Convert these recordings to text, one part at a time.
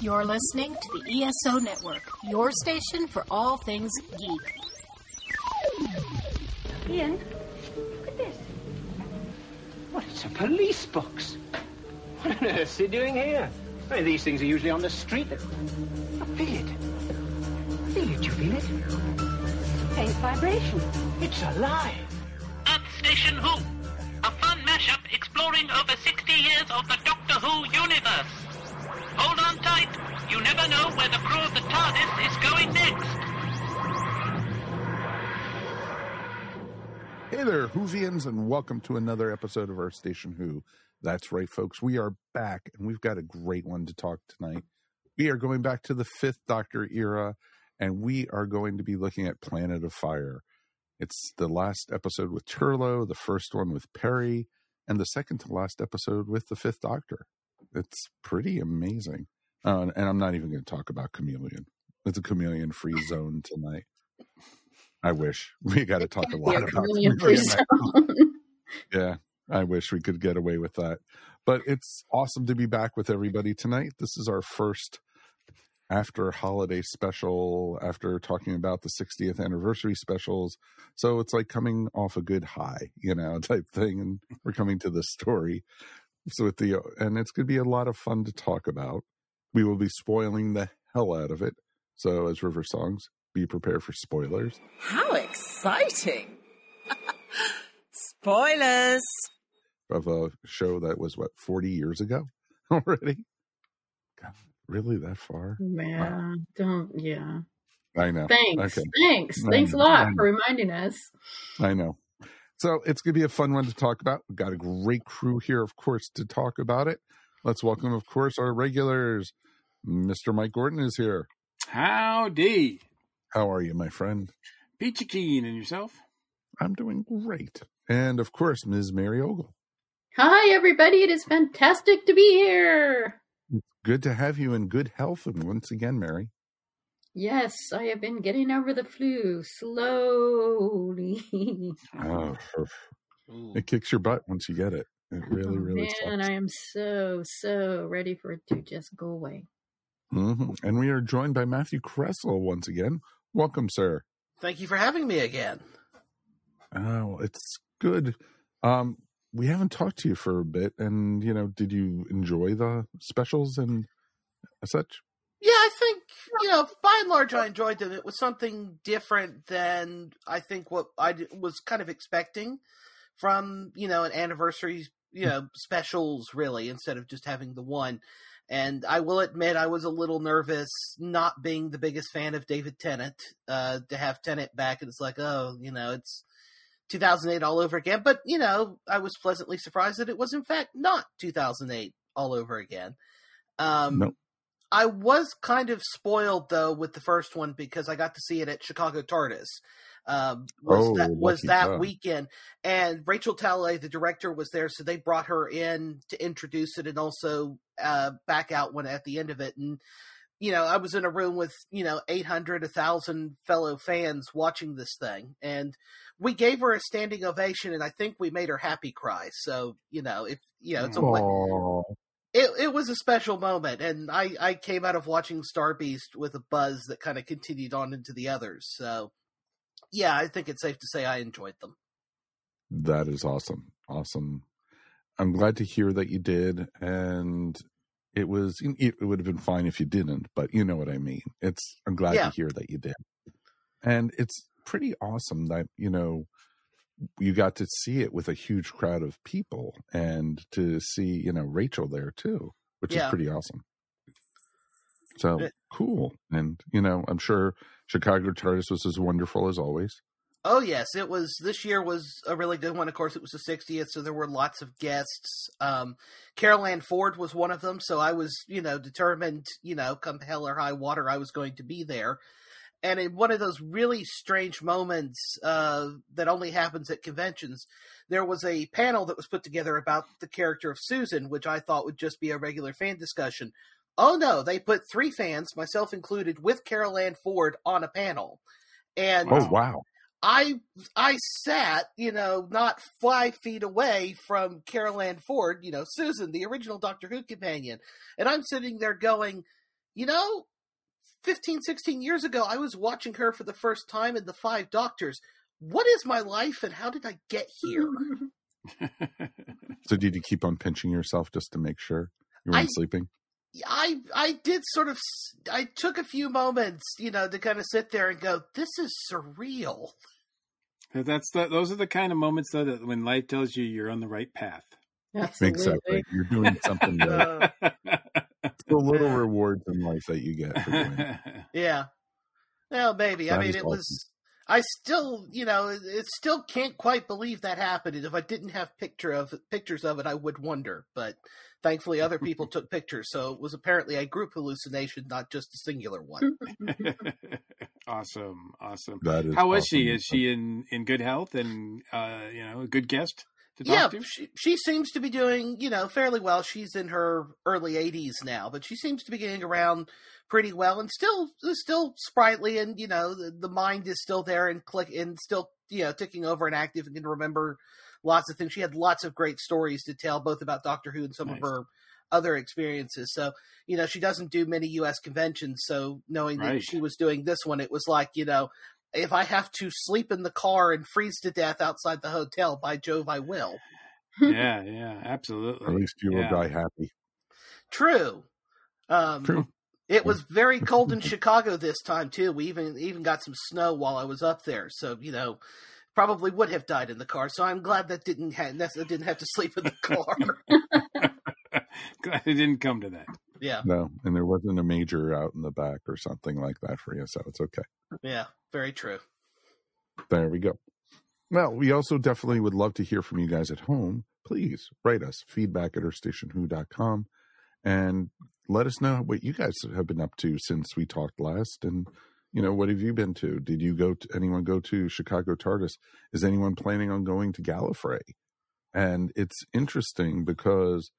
You're listening to the ESO Network, your station for all things geek. Ian, look at this. What, it's a police box. What on earth's he doing here? I mean, these things are usually on the street. I feel it. I feel it. You feel it? Faint vibration. It's alive. Earth Station Who, a fun mashup exploring over 60 years of the Doctor Who universe. You never know where the crew of the TARDIS is going next. Hey there, Whovians, and welcome to another episode of Earth Station Who. That's right, folks. We are back, and we've got a great one to talk tonight. We are going back to the fifth Doctor era, and we are going to be looking at Planet of Fire. It's the last episode with Turlough, the first one with Peri, and the second to last episode with the fifth Doctor. It's pretty amazing. Uh, and I'm not even going to talk about Kamelion. It's a Kamelion free zone tonight. I wish we got to talk a lot Yeah, about Kamelion. free zone. Yeah, I wish we could get away with that. But it's awesome to be back with everybody tonight. This is our first after holiday special, after talking about the 60th anniversary specials. So it's like coming off a good high, you know, type thing. And we're coming to the story. So with the, and it's going to be a lot of fun to talk about. We will be spoiling the hell out of it. So as River Songs, be prepared for spoilers. How exciting! Spoilers! of a show that was what 40 years ago already God, really that far Yeah, don't. Yeah. i know Thanks. okay Thanks. I Thanks a lot for reminding us. i know so it's gonna be a fun one to talk about we've got a great crew here of course to talk about it let's welcome of course our regulars mr mike gordon is here Howdy. how are you my friend Peachy keen and yourself? i'm doing great and of course ms mary ogle Hi, everybody. It is fantastic to be here. good to have you in good health and once again mary Yes, I have been getting over the flu slowly. oh it kicks your butt once you get it it oh, really Oh, really Man, sucks. I am so, so ready for it to just go away. Hmm And we are joined by Matthew Kresal once again. Welcome, sir. Thank you for having me again. Oh, it's good. Um, we haven't talked to you for a bit, and you know, did you enjoy the specials and such? Yeah, I think, you know, by and large, I enjoyed them. It was something different than I think what I was kind of expecting from, you know, an anniversary, you know, specials, really, instead of just having the one. And I will admit, I was a little nervous not being the biggest fan of David Tennant, uh, to have Tennant back. And it's like, oh, you know, it's 2008 all over again. But, you know, I was pleasantly surprised that it was, in fact, not 2008 all over again. Um, Nope. I was kind of spoiled though with the first one because I got to see it at Chicago TARDIS. Um, was Oh, that was that duck. weekend, and Rachel Talalay, the director, was there, so they brought her in to introduce it and also uh, back out when at the end of it. And you know, I was in a room with you know eight hundred, a thousand fellow fans watching this thing, and we gave her a standing ovation, and I think we made her happy cry. So you know, if you know, it's a it it was a special moment, and I I came out of watching Star Beast with a buzz that kind of continued on into the others. So, yeah, I think it's safe to say I enjoyed them. That is awesome. Awesome. I'm glad to hear that you did, and it was. It would have been fine if you didn't, but you know what I mean. It's. I'm glad Yeah. to hear that you did, and it's pretty awesome that you know you got to see it with a huge crowd of people, and to see you know Rachel there too, which Yeah. is pretty awesome. So cool, and you know I'm sure Chicago TARDIS was as wonderful as always. Oh yes, it was. This year was a really good one. Of course, it was the 60th, so there were lots of guests. Um, Carole Ann Ford was one of them, so I was, you know, determined, you know, come hell or high water, I was going to be there. And in one of those really strange moments uh, that only happens at conventions, there was a panel that was put together about the character of Susan, which I thought would just be a regular fan discussion. Oh no, they put three fans, myself included, with Carole Ann Ford on a panel. And Oh wow! I I sat, you know, not five feet away from Carole Ann Ford, you know, Susan, the original Doctor Who companion, and I'm sitting there going, you know, 15, 16 years ago, I was watching her for the first time in The Five Doctors. What is my life and how did I get here? So did you keep on pinching yourself just to make sure you weren't I- sleeping? I I did sort of I took a few moments, you know, to kind of sit there and go, "This is surreal." That's the, those are the kind of moments though that when life tells you you're on the right path. Absolutely. Exactly. You're doing something right. Uh, It's the little rewards in life that you get for doing it. yeah. Well, maybe. I mean, it awesome. was. I still, you know, it, it still can't quite believe that happened. And if I didn't have picture of pictures of it, I would wonder. But thankfully, other people took pictures, so it was apparently a group hallucination, not just a singular one. awesome, awesome. That is How is she? awesome. Is she in in good health and uh, you know a good guest to talk yeah, to? she, she seems to be doing, you know, fairly well. She's in her early 80s now, but she seems to be getting around pretty well and still still sprightly and, you know, the, the mind is still there and click and still, you know, ticking over and active and can remember lots of things. She had lots of great stories to tell both about Doctor Who and some of her other experiences. So, you know, she doesn't do many US conventions, so knowing that she was doing this one, it was like, you know, if I have to sleep in the car and freeze to death outside the hotel, by Jove, I will. yeah, yeah, absolutely. At least you will die happy. True. Um, True. It was very cold in Chicago this time too. We even even got some snow while I was up there, so you know, probably would have died in the car. So I'm glad that didn't ha- that didn't have to sleep in the car. Glad it didn't come to that. yeah, No, and there wasn't a major out in the back or something like that for you, so it's okay. yeah, very true. There we go. Well, we also definitely would love to hear from you guys at home. Please write us feedback at earthstationwho.com and let us know what you guys have been up to since we talked last. And, you know, what have you been to? Did you go to anyone go to Chicago TARDIS? Is anyone planning on going to Gallifrey? And it's interesting because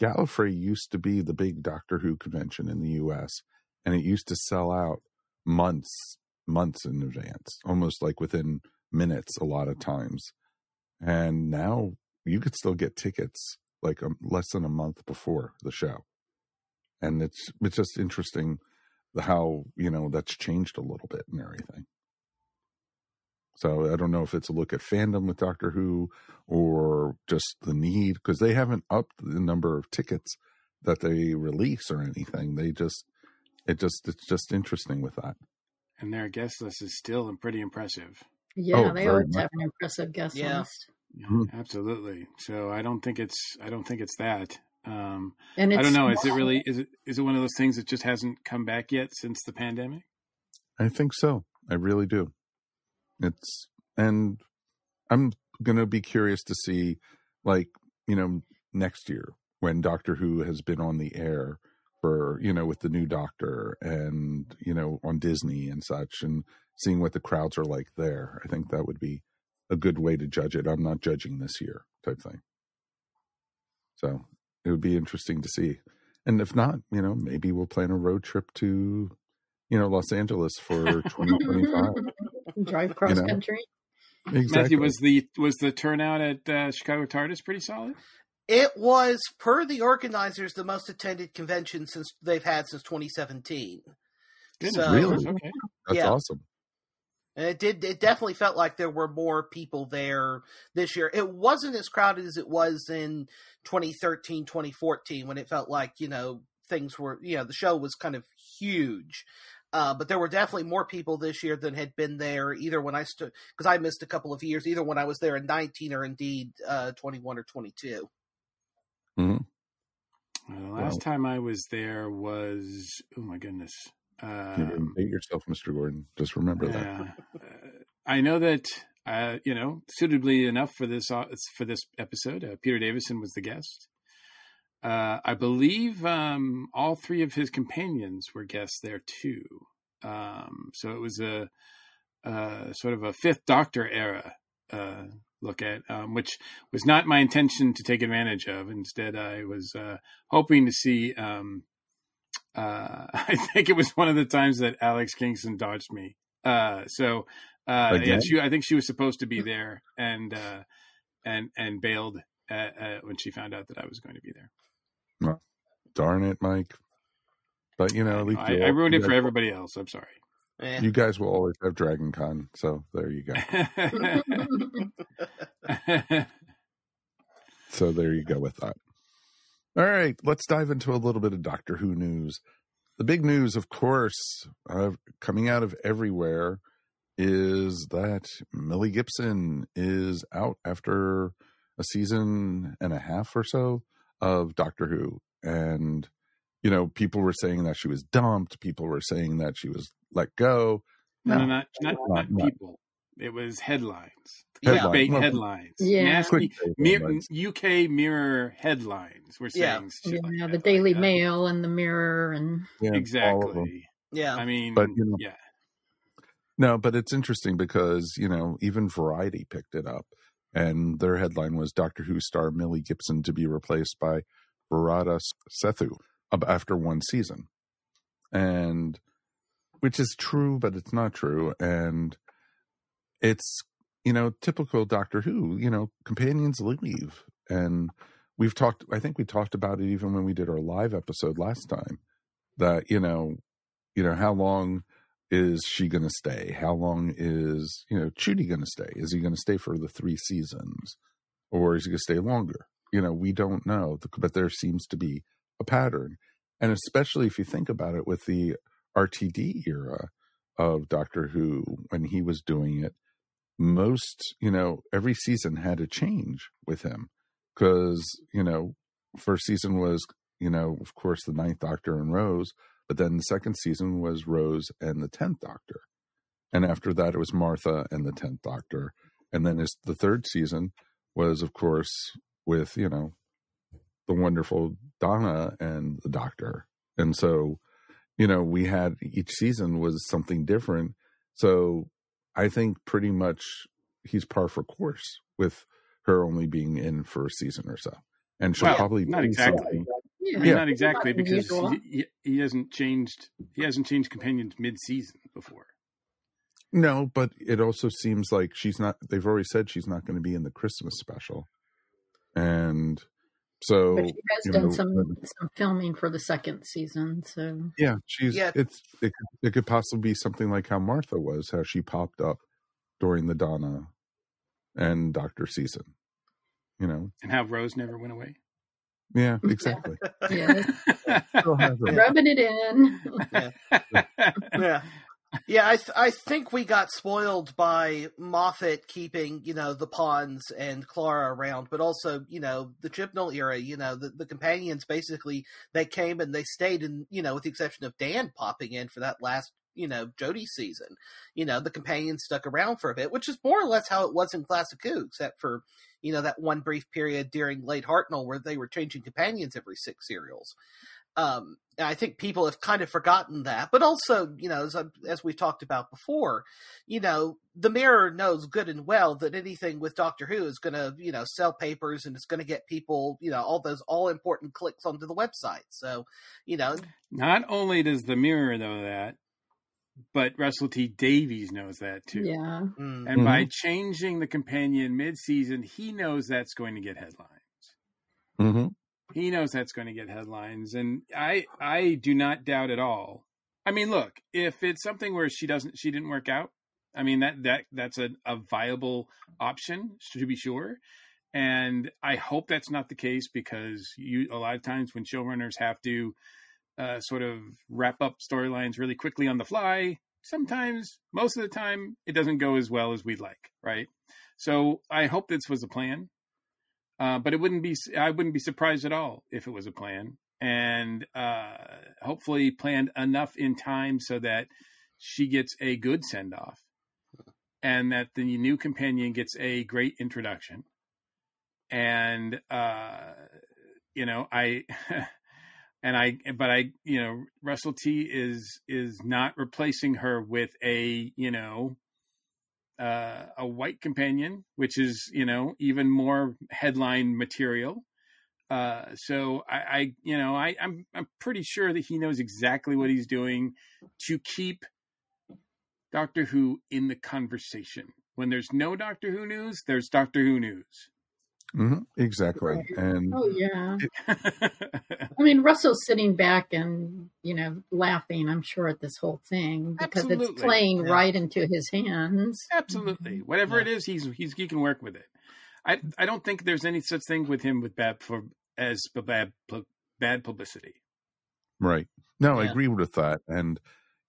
Gallifrey used to be the big Doctor Who convention in the US and it used to sell out months, months in advance, almost like within minutes a lot of times. And now you could still get tickets like um, less than a month before the show. And it's it's just interesting how, you know, that's changed a little bit and everything. So I don't know if it's a look at fandom with Doctor Who or just the need because they haven't upped the number of tickets that they release or anything. They just it just it's just interesting with that. And their guest list is still pretty impressive. Yeah, Oh, they very always much. have an impressive guest Yeah. list. Yeah, Mhm. Absolutely. So I don't think it's I don't think it's that. Um, And it's I don't know. Is it really is it is it one of those things that just hasn't come back yet since the pandemic? I think so. I really do. It's and I'm going to be curious to see like, you know, next year when Doctor Who has been on the air for, you know, with the new doctor and, you know, on Disney and such and seeing what the crowds are like there. I think that would be a good way to judge it. I'm not judging this year type thing. So, it would be interesting to see. And if not, you know, maybe we'll plan a road trip to you know, Los Angeles for 2025. Drive cross know. country. exactly. Matthew, was the was the turnout at uh, Chicago TARDIS pretty solid? It was per the organizers the most attended convention since they've had since 2017. Goodness So- Really? Okay. That's yeah. awesome. And it did. It definitely felt like there were more people there this year. It wasn't as crowded as it was in 2013, 2014, when it felt like you know things were. You know, the show was kind of huge. Uh, but there were definitely more people this year than had been there either when I stood because I missed a couple of years either when I was there in 19 or indeed uh, 21 or 22. Uh, the last Wow. time I was there was oh my goodness. Um, yourself, Mr. Gordon. Just remember that. Uh, I know that uh, you know suitably enough for this uh, for this episode. Uh, Peter Davison was the guest. Uh, I believe um, all three of his companions were guests there too. Um, so it was a, uh sort of a Fifth Doctor era uh, look at, um, which was not my intention to take advantage of. Instead, I was uh, hoping to see. Uh, I think it was one of the times that Alex Kingston dodged me. Uh, so uh, yeah, she, I think she was supposed to be there and uh, and and bailed at, uh, when she found out that I was going to be there. Darn it, Mike. But you know, at least I, I ruined it for guys- everybody else. I'm sorry. Eh. You guys will always have Dragon Con, so there you go. So there you go with that. All right, let's dive into a little bit of Doctor Who news. The big news, of course, uh, coming out of everywhere is that Millie Gibson is out after a season and a half or so of Doctor Who. And, you know, people were saying that she was dumped. People were saying that she was let go. no, No, not not, not not- people. It was headlines. Yeah. Clickbait Well, headlines. Yeah. Nasty Clickbait mir- headlines. UK Mirror headlines. We're saying shit like yeah, that, the like Daily that. Mail and the Mirror and Yeah, all of them. Exactly. Yeah. I mean, But, you know, yeah. No, but it's interesting because, you know, even Variety picked it up and their headline was Doctor Who star Millie Gibson to be replaced by Varada Sethu after one season. And which is true, but it's not true. And it's, you know, typical Doctor Who, you know, companions leave. And we've talked, I think we talked about it even when we did our live episode last time that, you know, you know, how long is she going to stay? How long is, you know, Ncuti going to stay? Is he going to stay for the three seasons or is he going to stay longer? You know, we don't know, but there seems to be a pattern. And especially if you think about it with the RTD era of Doctor Who, when he was doing it, most, you know, every season had a change with him because, you know, first season was, you know, of course, the Ninth Doctor and Rose, but then the second season was Rose and the Tenth Doctor, and after that it was Martha and the Tenth Doctor, and then his, the third season was, of course, with you know the wonderful Donna and the Doctor, and so you know we had each season was something different. So I think pretty much he's par for course with her only being in for a season or so, and she'll Well, probably not exactly. something- yeah, I mean, Yeah. not exactly Not because he, he, he hasn't changed. He hasn't changed companions mid-season before. No, but it also seems like she's not. They've already said she's not going to be in the Christmas special, and so but she has done know, some um, some filming for the second season. So yeah, she's. Yeah. It's it. could- It could possibly be something like how Martha was, how she popped up during the Donna and Doctor season. You know, And how Rose never went away. yeah, exactly. yeah, Still has her- rubbing it in. yeah. Yeah, I th- I think we got spoiled by Moffat keeping you know the Ponds and Clara around, but also you know the Chibnall era. You know the the companions basically they came and they stayed, and you know with the exception of Dan popping in for that last you know Jodie season, you know the companions stuck around for a bit, which is more or less how it was in Classic Who, except for you know that one brief period during late Hartnell where they were changing companions every six serials. Um, and I think people have kind of forgotten that, but also, you know, as, as we've talked about before, you know, the Mirror knows good and well that anything with Doctor Who is going to, you know, sell papers and it's going to get people, you know, all those all important clicks onto the website. So, you know, Not only does the Mirror know that, but Russell T Davies knows that too. Yeah, mm, And by changing the companion mid-season, he knows that's going to get headlines. hmm He knows that's going to get headlines, and I I do not doubt at all. I mean, look, if it's something where she doesn't she didn't work out, I mean that that that's a, a viable option to be sure. And I hope that's not the case because you a lot of times when showrunners have to uh, sort of wrap up storylines really quickly on the fly, sometimes most of the time it doesn't go as well as we'd like, right? So I hope this was a plan. Uh, but it wouldn't be I wouldn't be surprised at all if it was a plan, and uh, hopefully planned enough in time so that she gets a good send off, and that the new companion gets a great introduction, and uh, you know I. And I, but I, you know, Russell T is is not replacing her with a, you know, uh, a white companion, which is you know even more headline material. Uh, so I, I, you know, I, I'm I'm pretty sure that he knows exactly what he's doing to keep Doctor Who in the conversation. When there's no Doctor Who news, there's Doctor Who news. Hmm exactly. Right. And Oh yeah. I mean, Russell's sitting back and you know laughing. I'm sure at this whole thing because Absolutely. it's playing Yeah. right into his hands. Absolutely, whatever it is, he's he's he can work with it. I I don't think there's any such thing with him with bad for as bad bad publicity. Right. No, I agree with that. And,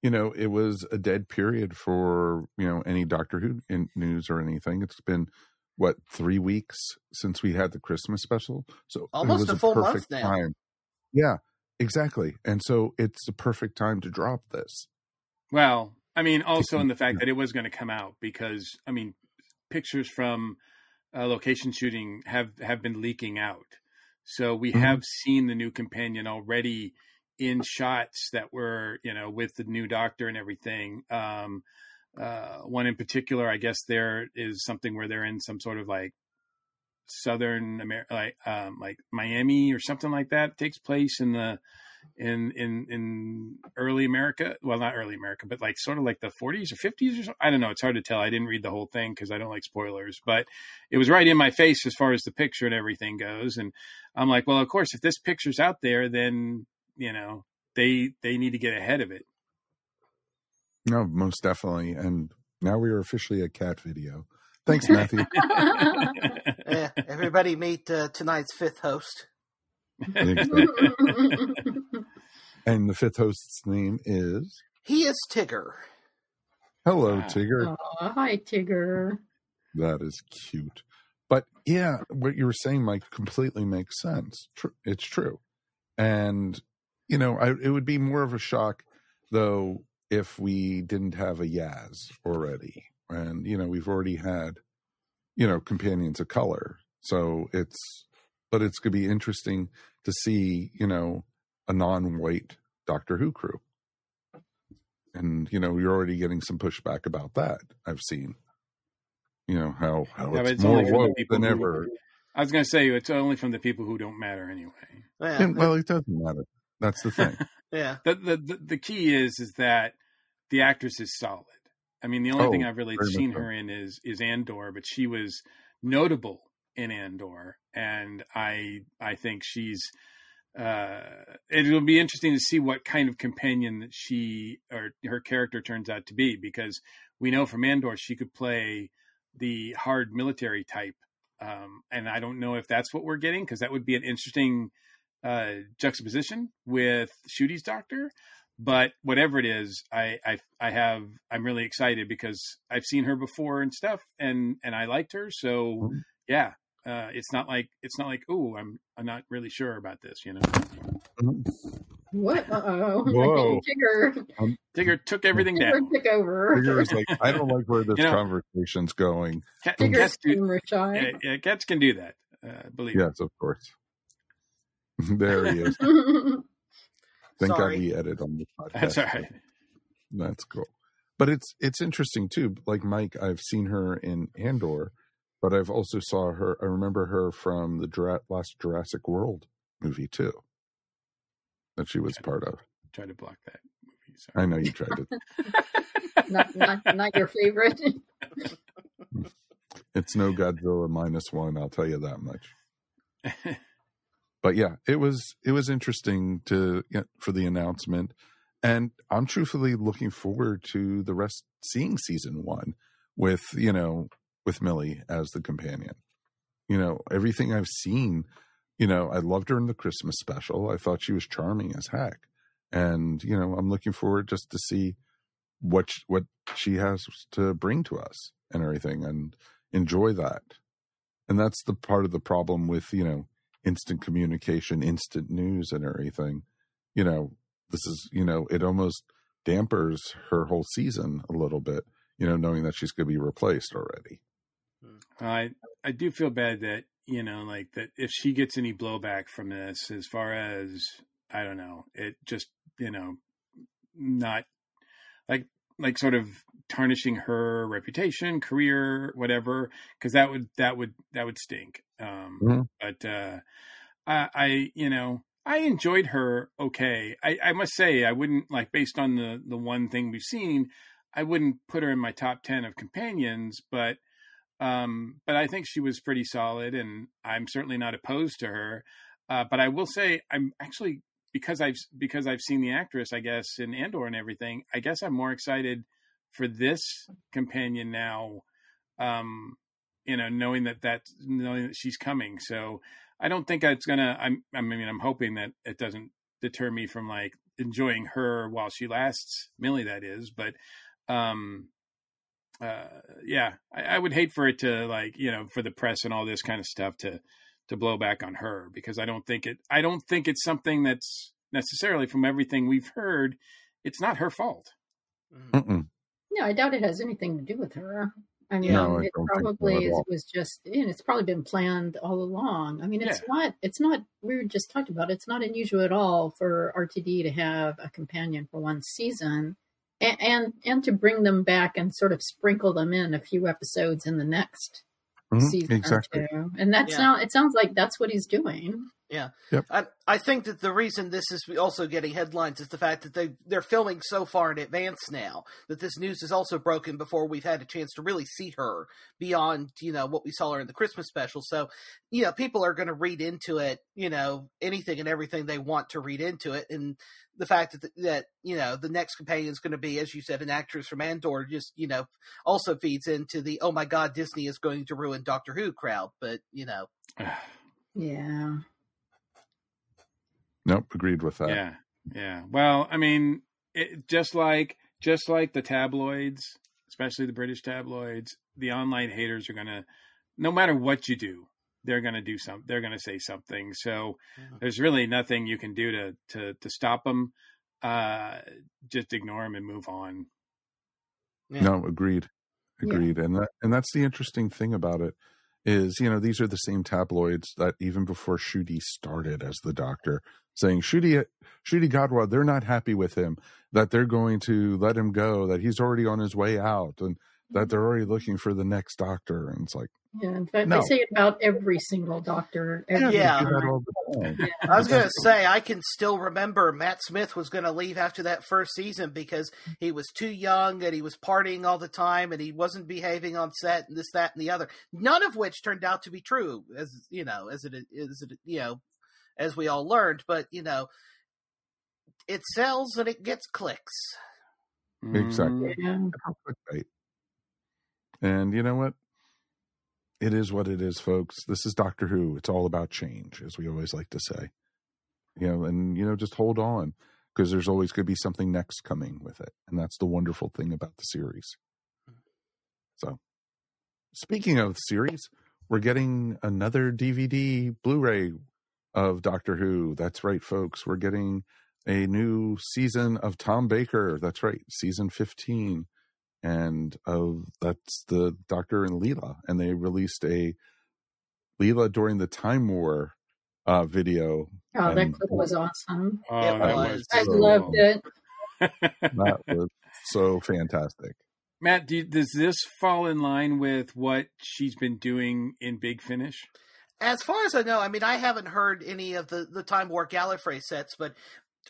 you know, it was a dead period for, you know, any Doctor Who in news or anything. It's been, what, three weeks since we had the Christmas special? So Almost it was a full month perfect now. time. Yeah, exactly. And so it's the perfect time to drop this. Well, I mean, also in the fact that it was going to come out because I mean, pictures from uh, location shooting have have been leaking out, so we Mhm. have seen the new companion already in shots that were you know with the new doctor and everything. Um, uh, one in particular, I guess there is something where they're in some sort of like southern America, like um, like Miami or something like that. It takes place in the in in in early America. Well, not early America, but like sort of like the 40s or 50s or something. I don't know. It's hard to tell. I didn't read the whole thing because I don't like spoilers. But it was right in my face as far as the picture and everything goes. And I'm like, well, of course, if this picture's out there, then you know they they need to get ahead of it. No, most definitely. And now we are officially a cat video. Thanks, Matthew. Yeah, everybody meet uh, tonight's fifth host. Exactly. and the fifth host's name is He is Tigger. Hello, Wow. Tigger. Aw, hi, Tigger. That is cute. But yeah, what you were saying, Mike, completely makes sense. It's true. And, you know, I, it would be more of a shock, though, if we didn't have a Yaz already. And, you know, we've already had, you know, companions of color. So it's, but it's going to be interesting to see, you know, a non white Doctor Who crew. And, you know, you're already getting some pushback about that, I've seen you know how how Yeah, it's, it's more only from the woke people than who- ever. I was going to say it's only from the people who don't matter anyway. Yeah, And, well, it doesn't matter. That's the thing. yeah. the, the the the key is is that the actress is solid. I mean, the only Oh, thing I've really seen her in is is Andor, but she was notable in Andor, and I I think she's. Uh, it will be interesting to see what kind of companion that she or her character turns out to be, because we know from Andor she could play the hard military type, um, and I don't know if that's what we're getting, because that would be an interesting uh, juxtaposition with Ncuti's Doctor. But whatever it is, I, I I have I'm really excited because I've seen her before and stuff, and and I liked her. So Mhm. yeah, uh, it's not like it's not like oh I'm I'm not really sure about this, you know. What? Uh oh. Whoa. Tigger. Tigger took everything Tigger down. took over. Tigger is like, I don't like where this You know- conversation's going. Cat, Tigger's cats, do, camera shy. yeah, yeah, cats can do that. Uh, believe me. Yes, of course. there he is. Thank Sorry. God we edit on the podcast. That's all right. That's cool. But it's it's interesting too. Like Mike, I've seen her in Andor, but I've also saw her. I remember her from the Jura- last Jurassic World movie too, that she was part of. Try to block that movie. Sorry. I know you tried it. not, not, not your favorite. It's no Godzilla minus one. I'll tell you that much. But yeah, it was it was interesting to know, for the announcement, and I'm truthfully looking forward to the rest seeing season one with you know with Millie as the companion. You know everything I've seen. You know I loved her in the Christmas special. I thought she was charming as heck, and you know I'm looking forward just to see what sh- what she has to bring to us and everything, and enjoy that. And that's the part of the problem with you know instant communication, instant news, and everything. You know, this is, you know, it almost dampers her whole season a little bit, you know, knowing that she's going to be replaced already. Hmm. I I do feel bad that you know like that if she gets any blowback from this as far as I don't know it just you know not like like sort of tarnishing her reputation career whatever because that would that would that would stink um Mhm. but uh I, I you know I enjoyed her okay I I must say I wouldn't like based on the the one thing we've seen I wouldn't put her in my top 10 of companions but Um, but I think she was pretty solid, and I'm certainly not opposed to her. Uh, but I will say, I'm actually because I've because I've seen the actress, I guess, in Andor and everything. I guess I'm more excited for this companion now. Um, you know, knowing that that knowing that she's coming. So I don't think it's gonna. I'm. I mean, I'm hoping that it doesn't deter me from like enjoying her while she lasts. Millie, that is, but um uh, yeah, I, I, would hate for it to like you know for the press and all this kind of stuff to to blow back on her because I don't think it I don't think it's something that's necessarily from everything we've heard. It's not her fault. Mm. Mm-mm. No, I doubt it has anything to do with her. I mean, no, it probably so was just, and it's probably been planned all along. I mean, it's yeah. not, it's not, we were just talked about, it's not unusual at all for RTD to have a companion for one season and, and, and to bring them back and sort of sprinkle them in a few episodes in the next mm-hmm, season exactly. or two. And that's yeah. it sounds like that's what he's doing. Yeah. Yep. I, I think that the reason this is also getting headlines is the fact that they they're filming so far in advance now that this news is also broken before we've had a chance to really see her beyond you know what we saw her in the Christmas special. So you know people are going to read into it you know anything and everything they want to read into it, and the fact that that you know the next companion is going to be as you said an actress from Andor just you know also feeds into the oh my god Disney is going to ruin Doctor Who crowd, but you know. yeah. Nope, agreed with that. Yeah, yeah. Well, I mean, it, just like just like the tabloids, especially the British tabloids, the online haters are gonna, no matter what you do, they're gonna do some. They're gonna say something. So yeah. there's really nothing you can do to to to stop them. Uh, just ignore them and move on. Yeah. No, agreed, agreed, yeah. and that and that's the interesting thing about it is you know these are the same tabloids that even before Ncuti started as the doctor saying Ncuti Ncuti Gatwa they're not happy with him that they're going to let him go that he's already on his way out and that mm-hmm. they're already looking for the next doctor and it's like yeah, in fact, no. they say it about every single doctor. Every yeah, yeah. I was going to say I can still remember Matt Smith was going to leave after that first season because mm. he was too young and he was partying all the time and he wasn't behaving on set and this, that, and the other. None of which turned out to be true, as you know, as it is, it you know, as we all learned. But you know, it sells and it gets clicks. Exactly. Yeah. And you know what? It is what it is, folks. This is Doctor Who. It's all about change, as we always like to say. You know, and you know, just hold on because there's always going to be something next coming with it, and that's the wonderful thing about the series. So, speaking of the series, we're getting another DVD Blu-ray of Doctor Who. That's right, folks. We're getting a new season of Tom Baker. That's right, season 15 and of that's the Doctor and Leela, and they released a Leela during the Time War uh, video. Oh, and, that clip was awesome! Oh, it was. I so, loved it. that was so fantastic. Matt, do, does this fall in line with what she's been doing in Big Finish? As far as I know, I mean, I haven't heard any of the, the Time War Gallifrey sets, but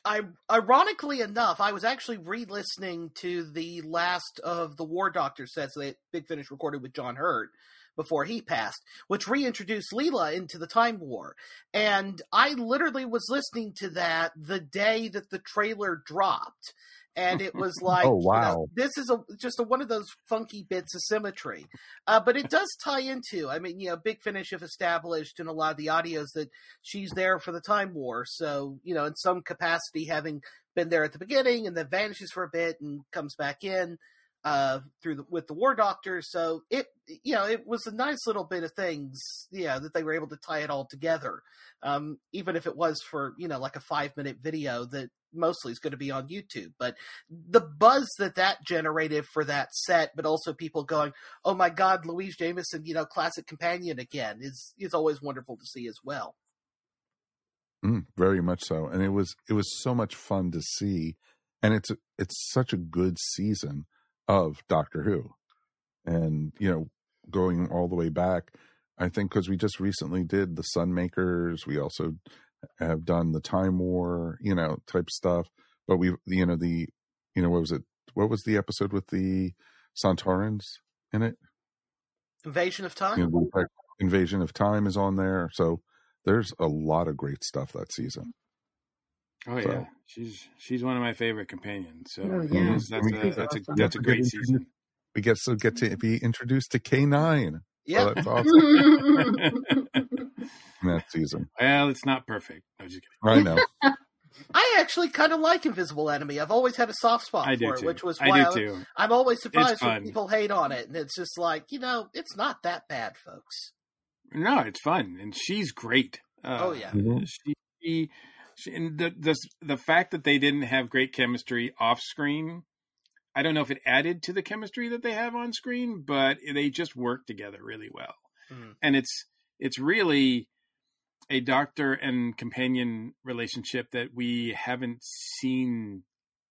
I ironically enough, I was actually re-listening to the last of the War Doctor sets that Big Finish recorded with John Hurt before he passed, which reintroduced Leela into the Time War. And I literally was listening to that the day that the trailer dropped and it was like, oh wow, you know, this is a just a, one of those funky bits of symmetry. Uh, but it does tie into, I mean, you know, Big Finish have established in a lot of the audios that she's there for the Time War, so you know, in some capacity, having been there at the beginning and then vanishes for a bit and comes back in uh, through the, with the War Doctor. So it, you know, it was a nice little bit of things, yeah, that they were able to tie it all together. Um, even if it was for you know like a five minute video that mostly is going to be on YouTube. But the buzz that that generated for that set, but also people going, "Oh my God, Louise Jameson, you know, classic companion again," is is always wonderful to see as well. Mm, very much so, and it was it was so much fun to see, and it's it's such a good season of Doctor Who, and you know, going all the way back. I think because we just recently did the Sunmakers, we also have done the Time War, you know, type stuff. But we, you know, the, you know, what was it? What was the episode with the Sontarans in it? Invasion of Time. You know, Invasion of Time is on there, so there's a lot of great stuff that season. Oh so. yeah, she's she's one of my favorite companions. So oh, yeah. that's, that's, a, that's, a, that's a great season. We get to get to be introduced to K nine. Yeah, so that's awesome. that season. Well, it's not perfect. I, I know. I actually kind of like Invisible Enemy. I've always had a soft spot I for it, too. which was why I am always surprised when people hate on it. And it's just like, you know, it's not that bad, folks. No, it's fun, and she's great. Uh, oh yeah, mm-hmm. she, she, and the the the fact that they didn't have great chemistry off screen. I don't know if it added to the chemistry that they have on screen, but they just work together really well. Mm-hmm. And it's it's really a doctor and companion relationship that we haven't seen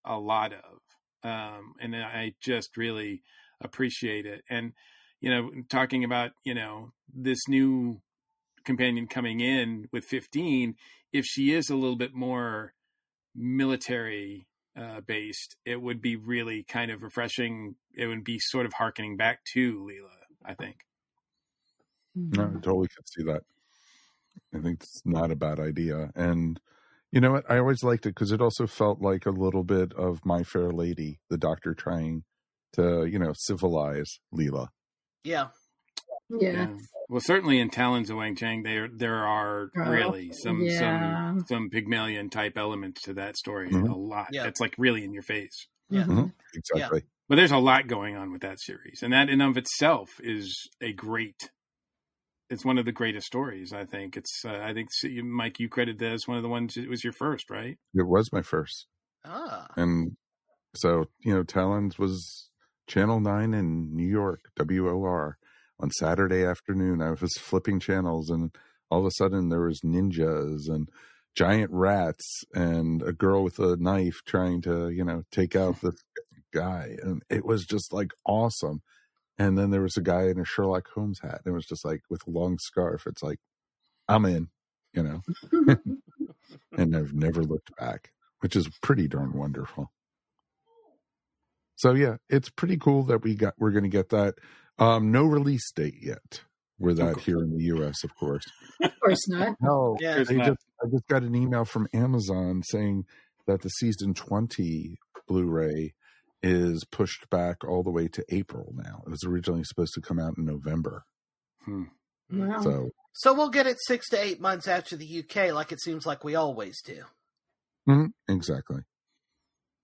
a lot of. Um, and I just really appreciate it. And, you know, talking about, you know, this new companion coming in with 15, if she is a little bit more military uh, based, it would be really kind of refreshing. It would be sort of harkening back to Leela, I think. No, I totally can see that. I think it's not a bad idea. And you know what? I always liked it because it also felt like a little bit of My Fair Lady, the doctor trying to, you know, civilize Leela. Yeah. Yeah. yeah. Well, certainly in Talons of Weng-Chiang, there there are oh, really some yeah. some some Pygmalion type elements to that story. Mm-hmm. A lot. Yeah. It's like really in your face. Yeah. Mm-hmm. Exactly. Yeah. But there's a lot going on with that series, and that in of itself is a great it's one of the greatest stories. I think it's. Uh, I think Mike, you credit that as one of the ones. It was your first, right? It was my first. Ah. And so you know, Talons was Channel Nine in New York, WOR, on Saturday afternoon. I was flipping channels, and all of a sudden there was ninjas and giant rats and a girl with a knife trying to you know take out the guy, and it was just like awesome. And then there was a guy in a Sherlock Holmes hat. And it was just like with a long scarf. It's like, I'm in, you know. and I've never looked back, which is pretty darn wonderful. So yeah, it's pretty cool that we got we're gonna get that. Um, no release date yet. We're that here in the US, of course. Of course not. No, yeah, just, I just got an email from Amazon saying that the season 20 Blu-ray is pushed back all the way to April now. It was originally supposed to come out in November. Hmm. Wow. So, so we'll get it six to eight months after the UK, like it seems like we always do. Mm-hmm, exactly.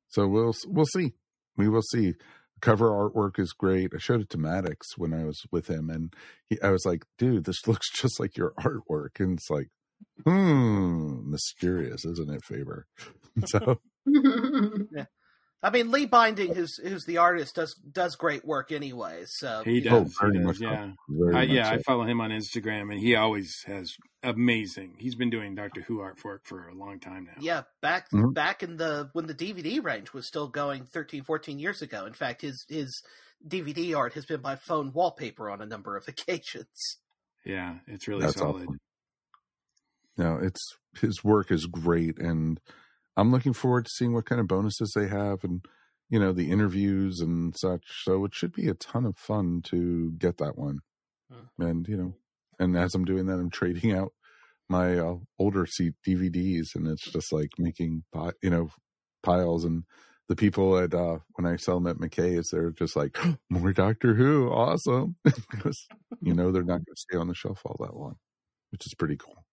So we'll we'll see. We will see. Cover artwork is great. I showed it to Maddox when I was with him, and he, I was like, "Dude, this looks just like your artwork." And it's like, hmm, mysterious, isn't it, Faber? so, yeah. I mean, Lee Binding, who's who's the artist, does does great work anyway. So he does, oh, he does yeah, uh, yeah. So. I follow him on Instagram, and he always has amazing. He's been doing Doctor Who artwork for a long time now. Yeah, back mm-hmm. back in the when the DVD range was still going 13, 14 years ago. In fact, his his DVD art has been my phone wallpaper on a number of occasions. Yeah, it's really That's solid. Awesome. No, it's his work is great, and I'm looking forward to seeing what kind of bonuses they have and you know the interviews and such. So it should be a ton of fun to get that one. Hmm. And you know, and as I'm doing that, I'm trading out my uh, older seat DVDs, and it's just like making you know piles. And the people at uh, when I sell them at McKay, McKay's, they're just like more Doctor Who, awesome, because you know they're not going to stay on the shelf all that long, which is pretty cool.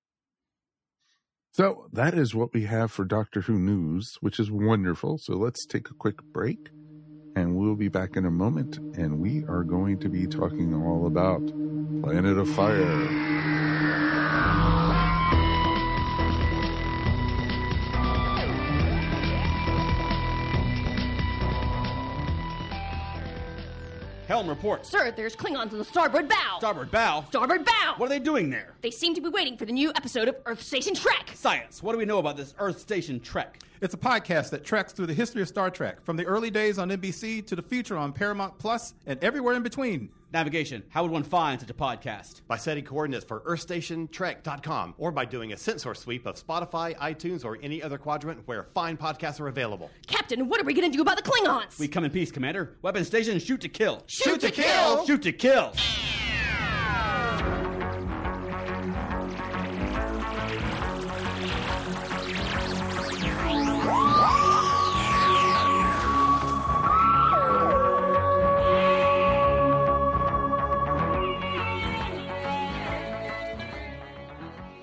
So that is what we have for Doctor Who news, which is wonderful. So let's take a quick break and we'll be back in a moment. And we are going to be talking all about Planet of Fire. Helm reports. Sir, there's Klingons on the starboard bow. Starboard bow? Starboard bow! What are they doing there? They seem to be waiting for the new episode of Earth Station Trek. Science. What do we know about this Earth Station Trek? It's a podcast that treks through the history of Star Trek, from the early days on NBC to the future on Paramount Plus and everywhere in between. Navigation. How would one find such a podcast? By setting coordinates for EarthStationTrek.com or by doing a sensor sweep of Spotify, iTunes, or any other quadrant where fine podcasts are available. Captain, what are we going to do about the Klingons? We come in peace, Commander. Weapon station, shoot to kill. Shoot, shoot to, to kill. kill! Shoot to kill!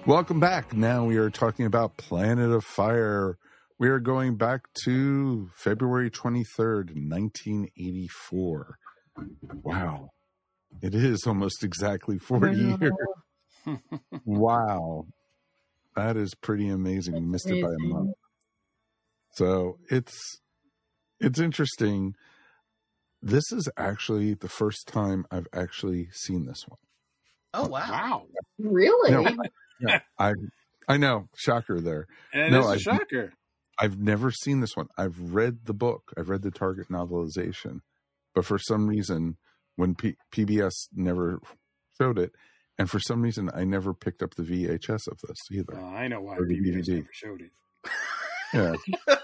Welcome back. Now we are talking about Planet of Fire. We are going back to February 23rd, 1984. Wow. It is almost exactly 40 years. wow. That is pretty amazing. That's Missed amazing. it by a month. So it's it's interesting. This is actually the first time I've actually seen this one. Oh wow! Wow, really? No, yeah, I I know, shocker there. And no, a shocker. I've never seen this one. I've read the book. I've read the Target novelization, but for some reason, when P- PBS never showed it, and for some reason, I never picked up the VHS of this either. Oh, I know why PBS never showed it. Yeah.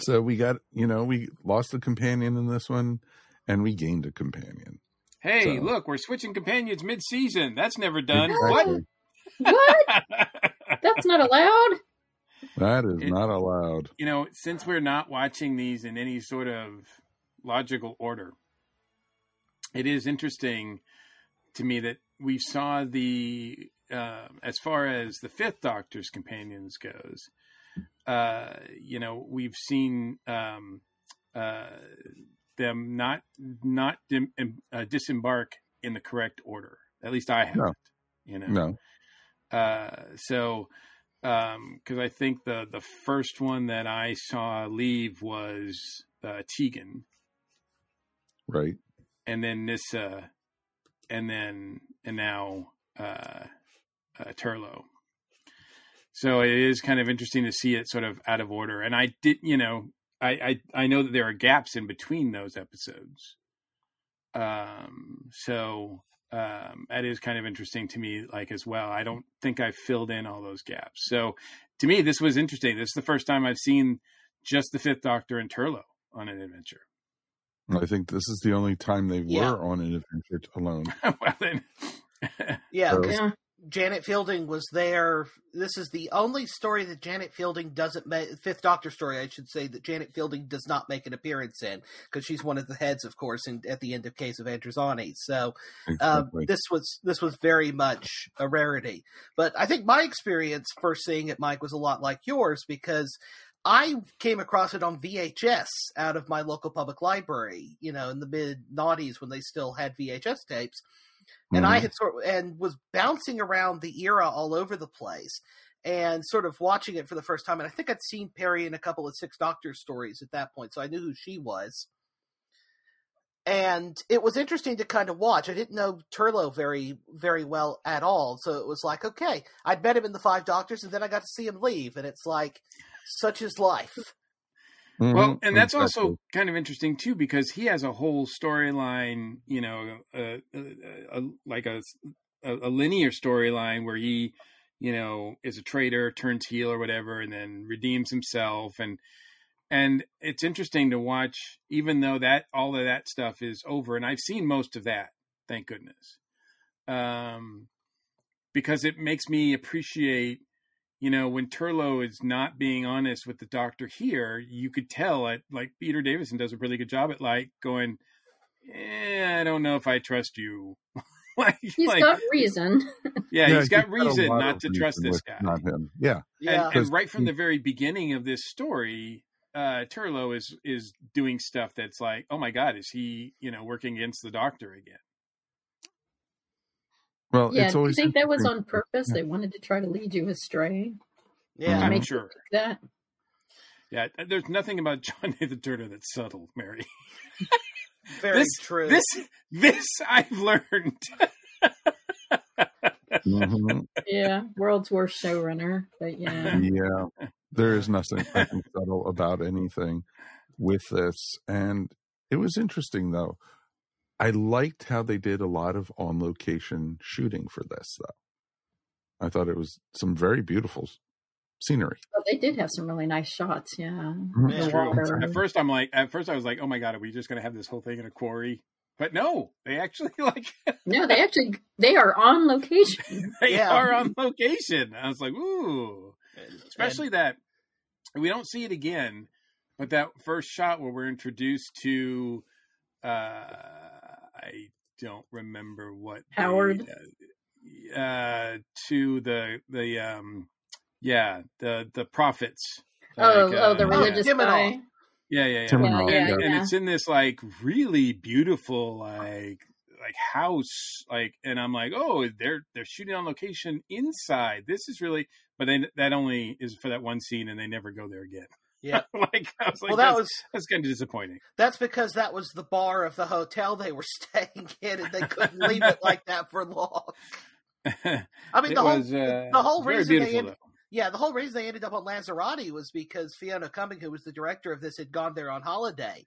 so we got, you know, we lost a companion in this one, and we gained a companion. Hey, so. look, we're switching companions mid-season. That's never done. Exactly. What? what? That's not allowed. That is it, not allowed. You know, since we're not watching these in any sort of logical order, it is interesting to me that we saw the uh, as far as the Fifth Doctor's companions goes. Uh, you know, we've seen um, uh, them not not dim, uh, disembark in the correct order. At least I haven't. No. You know. No. Uh, so, because um, I think the the first one that I saw leave was uh, Tegan. Right. And then Nyssa, and then and now uh, uh, Turlough. So it is kind of interesting to see it sort of out of order. And I did, you know, I, I, I know that there are gaps in between those episodes. Um, so um, that is kind of interesting to me, like as well. I don't think I filled in all those gaps. So to me, this was interesting. This is the first time I've seen just the Fifth Doctor and Turlough on an adventure. I think this is the only time they yeah. were on an adventure alone. well, then. yeah, so. Janet Fielding was there. This is the only story that Janet Fielding doesn't make, Fifth Doctor story, I should say, that Janet Fielding does not make an appearance in, because she's one of the heads, of course, in, at the end of Caves of Androzani. So um, this was this was very much a rarity. But I think my experience first seeing it, Mike, was a lot like yours, because I came across it on VHS out of my local public library, you know, in the mid noughties when they still had VHS tapes and mm-hmm. I had sort of, and was bouncing around the era all over the place and sort of watching it for the first time. And I think I'd seen Peri in a couple of Six Doctors stories at that point, so I knew who she was. And it was interesting to kind of watch. I didn't know Turlough very, very well at all. So it was like, okay, I'd met him in the Five Doctors and then I got to see him leave. And it's like, such is life. Mm-hmm. Well, and that's exactly. also kind of interesting too because he has a whole storyline, you know, uh, uh, uh, like a a linear storyline where he, you know, is a traitor, turns heel or whatever, and then redeems himself, and and it's interesting to watch, even though that all of that stuff is over, and I've seen most of that, thank goodness, um, because it makes me appreciate you know, when Turlough is not being honest with the doctor here, you could tell at like Peter Davison does a really good job at like going, eh, I don't know if I trust you. like, he's like, got reason. Yeah, yeah he's got he's reason got not to trust this guy. Not him. Yeah. Yeah. And, and right from the very beginning of this story, uh, Turlough is is doing stuff that's like, oh my god, is he you know working against the doctor again? Well, yeah, it's always. Do you think that was on purpose? Yeah. They wanted to try to lead you astray. Yeah, I'm sure that. Yeah, there's nothing about John Nathan Turner that's subtle, Mary. Very this, true. This, this I've learned. mm-hmm. Yeah, world's worst showrunner, but yeah. Yeah, there is nothing subtle about anything with this, and it was interesting though I liked how they did a lot of on location shooting for this, though. I thought it was some very beautiful scenery. Well, they did have some really nice shots, yeah. Mm-hmm. At first, I'm like, at first, I was like, oh my god, are we just going to have this whole thing in a quarry? But no, they actually like. no, they actually they are on location. they yeah. are on location. I was like, ooh, especially and, that we don't see it again, but that first shot where we're introduced to. uh I don't remember what Howard. The, uh, to the the um, yeah the the prophets. Oh, like, oh, the religious uh, guy. Yeah, yeah, yeah. Yeah, and, yeah, and yeah. it's in this like really beautiful like like house like and I'm like, "Oh, they're they're shooting on location inside. This is really but then that only is for that one scene and they never go there again." Yeah. like I was like Well, that was- that's kind of disappointing. That's because that was the bar of the hotel they were staying in, and they couldn't leave it like that for long. I mean, the whole was, uh, the whole reason they ended, yeah the whole reason they ended up on Lanzarote was because Fiona Cumming, who was the director of this, had gone there on holiday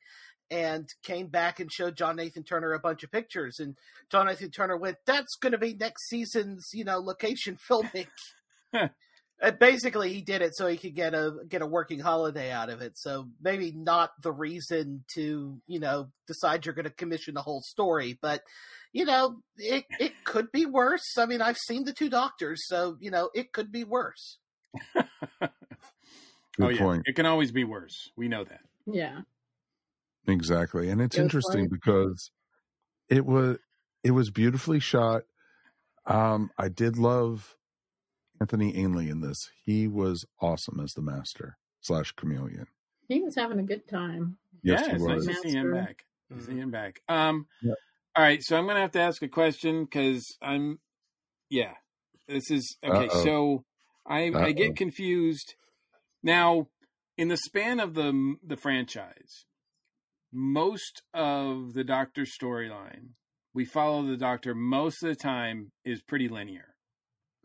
and came back and showed John Nathan Turner a bunch of pictures, and John Nathan Turner went, "That's going to be next season's you know location filming." And basically, he did it so he could get a get a working holiday out of it. So maybe not the reason to you know decide you're going to commission the whole story, but you know it it could be worse. I mean, I've seen the two doctors, so you know it could be worse. Good oh yeah, point. it can always be worse. We know that. Yeah. Exactly. And it's Go interesting it. because it was it was beautifully shot. Um I did love Anthony Ainley in this. He was awesome as the master slash Kamelion. He was having a good time. Yes, yeah, he it's was. nice to see him Master. back. To see him back. Um, Yeah. all right, so I'm gonna have to ask a question because I'm, yeah, this is okay. Uh-oh. So I I Uh-oh. get confused now. In the span of the the franchise, most of the Doctor storyline, we follow the Doctor most of the time is pretty linear.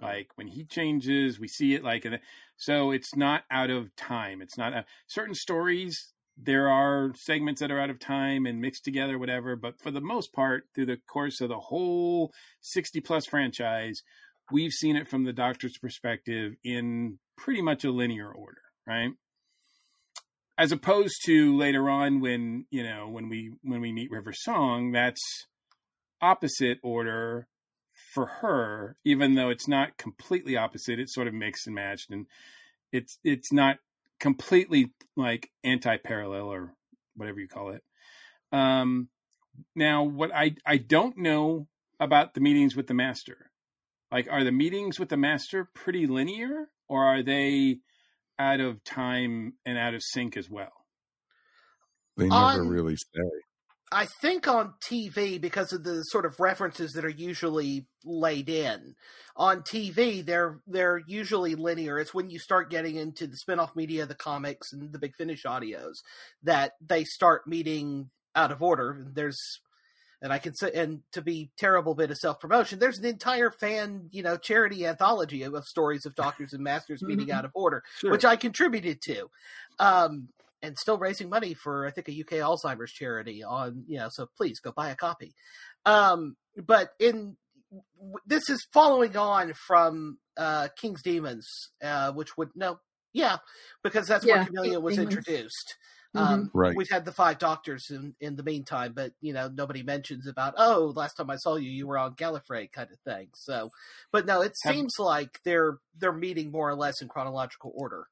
Like when he changes, we see it like, so it's not out of time. It's not uh certain stories. There are segments that are out of time and mixed together, whatever. But for the most part, through the course of the whole sixty plus franchise, we've seen it from the Doctor's perspective in pretty much a linear order, right? As opposed to later on when you know when we when we meet River Song, that's opposite order for her, even though it's not completely opposite, it's sort of mixed and matched, and it's it's not completely like anti-parallel or whatever you call it. Um, now, what I I don't know about the meetings with the master, like are the meetings with the master pretty linear, or are they out of time and out of sync as well? They never On- really say. I think on TV because of the sort of references that are usually laid in on TV, they're they're usually linear. It's when you start getting into the spin-off media, the comics, and the Big Finish audios that they start meeting out of order. There's and I can say, and to be terrible bit of self promotion, there's an entire fan, you know, charity anthology of, of stories of doctors and masters meeting Mhm. out of order, Sure. which I contributed to. Um, and still raising money for I think a UK Alzheimer's charity on you know so please go buy a copy. Um, but in this is following on from uh, King's Demons, uh, which would no yeah because that's Yeah, where Kamelion was Demons. introduced. Mhm. Um, Right. We've had the five doctors in, in the meantime, but you know nobody mentions about oh last time I saw you you were on Gallifrey kind of thing. So, but no, it Have- seems like they're they're meeting more or less in chronological order.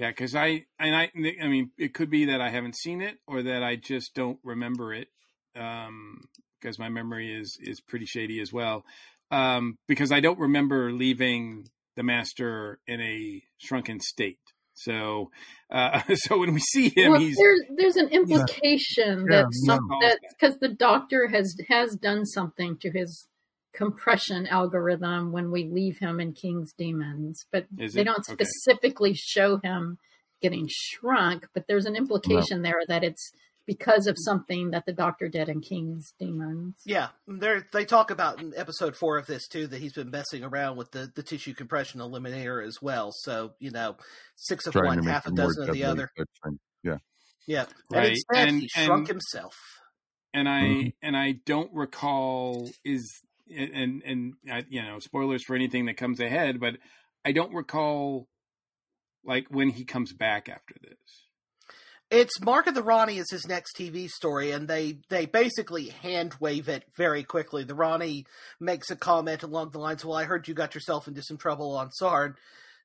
Yeah, because I and I I mean it could be that I haven't seen it or that I just don't remember it um, because my memory is is pretty shady as well. Um, because I don't remember leaving the master in a shrunken state. So uh, so when we see him, well, he's there's there's an implication Yeah, that no. some, that because the doctor has has done something to his compression algorithm when we leave him in King's Demons, but Is they it? don't Okay. specifically show him getting shrunk. But there's an implication there that it's because of something that the doctor did in King's Demons. Yeah, they they talk about in episode four of this too that he's been messing around with the, the tissue compression eliminator as well. So you know, six of Trying one, half a dozen of the other. Yeah. Yeah, Right, and instead and- he shrunk and- himself. and I Mhm. and I don't recall is and and uh, you know spoilers for anything that comes ahead, but I don't recall like when he comes back after this. It's Mark of the Rani is his next TV story, and they they basically hand wave it very quickly. The Rani makes a comment along the lines, "Well, I heard you got yourself into some trouble on Sarn,"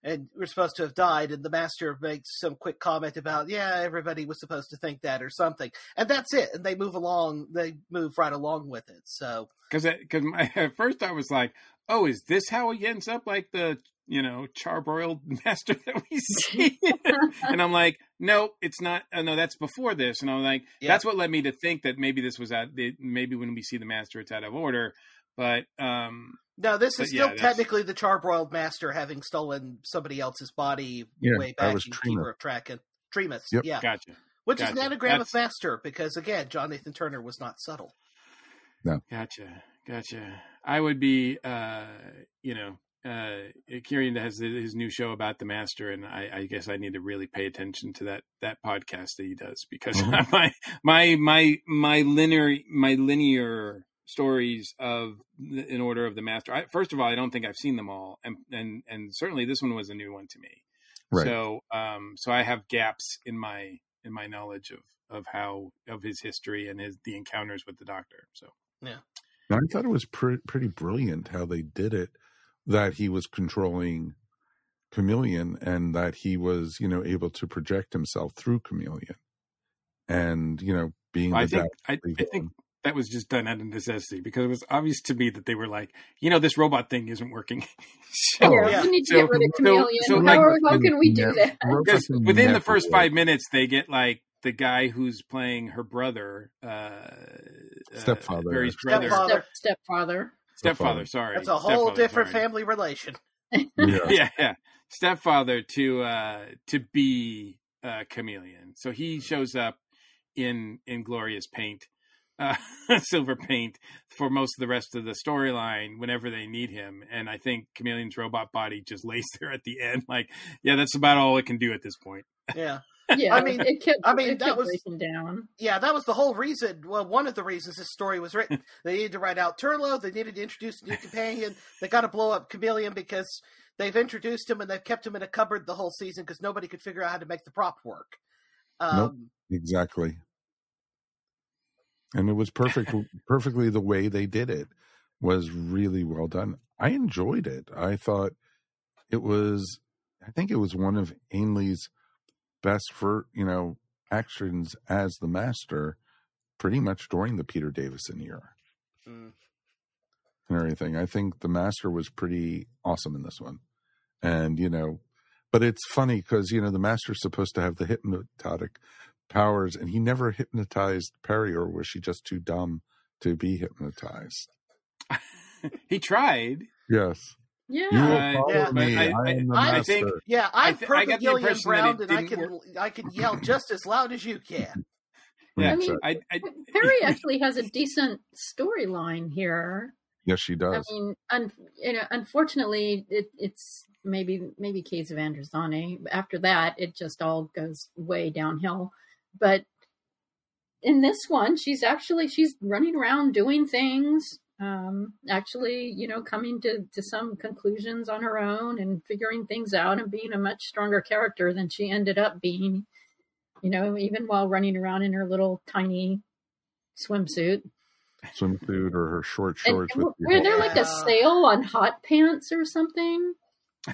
and we're supposed to have died, and the master makes some quick comment about, yeah, everybody was supposed to think that or something, and that's it. And they move along, they move right along with it. So because at first I was like, oh, is this how he ends up like the you know charbroiled master that we see? and I'm like, no, it's not. Oh, no, that's before this. And I'm like, yeah. that's what led me to think that maybe this was out. Maybe when we see the master, it's out of order. But um no, this is still yeah, technically the charbroiled master having stolen somebody else's body yeah, way back in Keeper of Traken Tremas. Yep. Yeah, gotcha. Which gotcha. is an anagram That's... of master because again, John Nathan Turner was not subtle. No, gotcha, gotcha. I would be, uh, you know, uh, Kieran has his new show about the master, and I, I, guess I need to really pay attention to that that podcast that he does because mm-hmm. my my my my linear my linear stories of in order of the master. I, first of all, I don't think I've seen them all, and and and certainly this one was a new one to me. Right. So um, so I have gaps in my in my knowledge of of how of his history and his the encounters with the Doctor. So yeah, I thought it was pre- pretty brilliant how they did it. That he was controlling Kamelion, and that he was you know able to project himself through Kamelion, and you know being I think I, I think that was just done out of necessity because it was obvious to me that they were like, you know, this robot thing isn't working. so, yeah, we need to so, get rid of Kamelion. So, so how, like, how can we do that? Because within the first five minutes, they get like the guy who's playing her brother, uh, stepfather, uh, Barry's brother, stepfather. stepfather. Stepfather, sorry. That's a whole different sorry. family relation. yeah. yeah, yeah. Stepfather to uh to be uh Kamelion. So he shows up in in glorious paint uh, silver paint for most of the rest of the storyline whenever they need him. And I think Kamelion's robot body just lays there at the end, like, yeah, that's about all it can do at this point. Yeah. Yeah, I mean, it kept, I mean, that was down. Yeah, that was the whole reason. Well, one of the reasons this story was written. they needed to write out Turlough. They needed to introduce a new companion. They got to blow up Kamelion because they've introduced him and they've kept him in a cupboard the whole season because nobody could figure out how to make the prop work. Um, nope, exactly and it was perfect perfectly the way they did it was really well done. I enjoyed it. I thought it was i think it was one of ainley's best for you know actions as the master pretty much during the peter davison era. Mm. and everything. I think the master was pretty awesome in this one. And you know but it's funny because you know the master's supposed to have the hypnotic powers, and he never hypnotized Peri, or was she just too dumb to be hypnotized? he tried. Yes. Yeah, uh, yeah. Me. I, I, I, I think. Yeah, I'm I perfect Gillian Brown, and I can I can yell just as loud as you can. Yeah, I mean, I, Peri actually has a decent storyline here. Yes, she does. I mean, un, you know, unfortunately, it, it's maybe maybe Caves of Androzani. After that, it just all goes way downhill. But in this one, she's actually she's running around doing things, um, actually, you know, coming to, to some conclusions on her own and figuring things out and being a much stronger character than she ended up being. You know, even while running around in her little tiny swimsuit. Swimsuit or her short shorts. And, and were there like a sale on hot pants or something?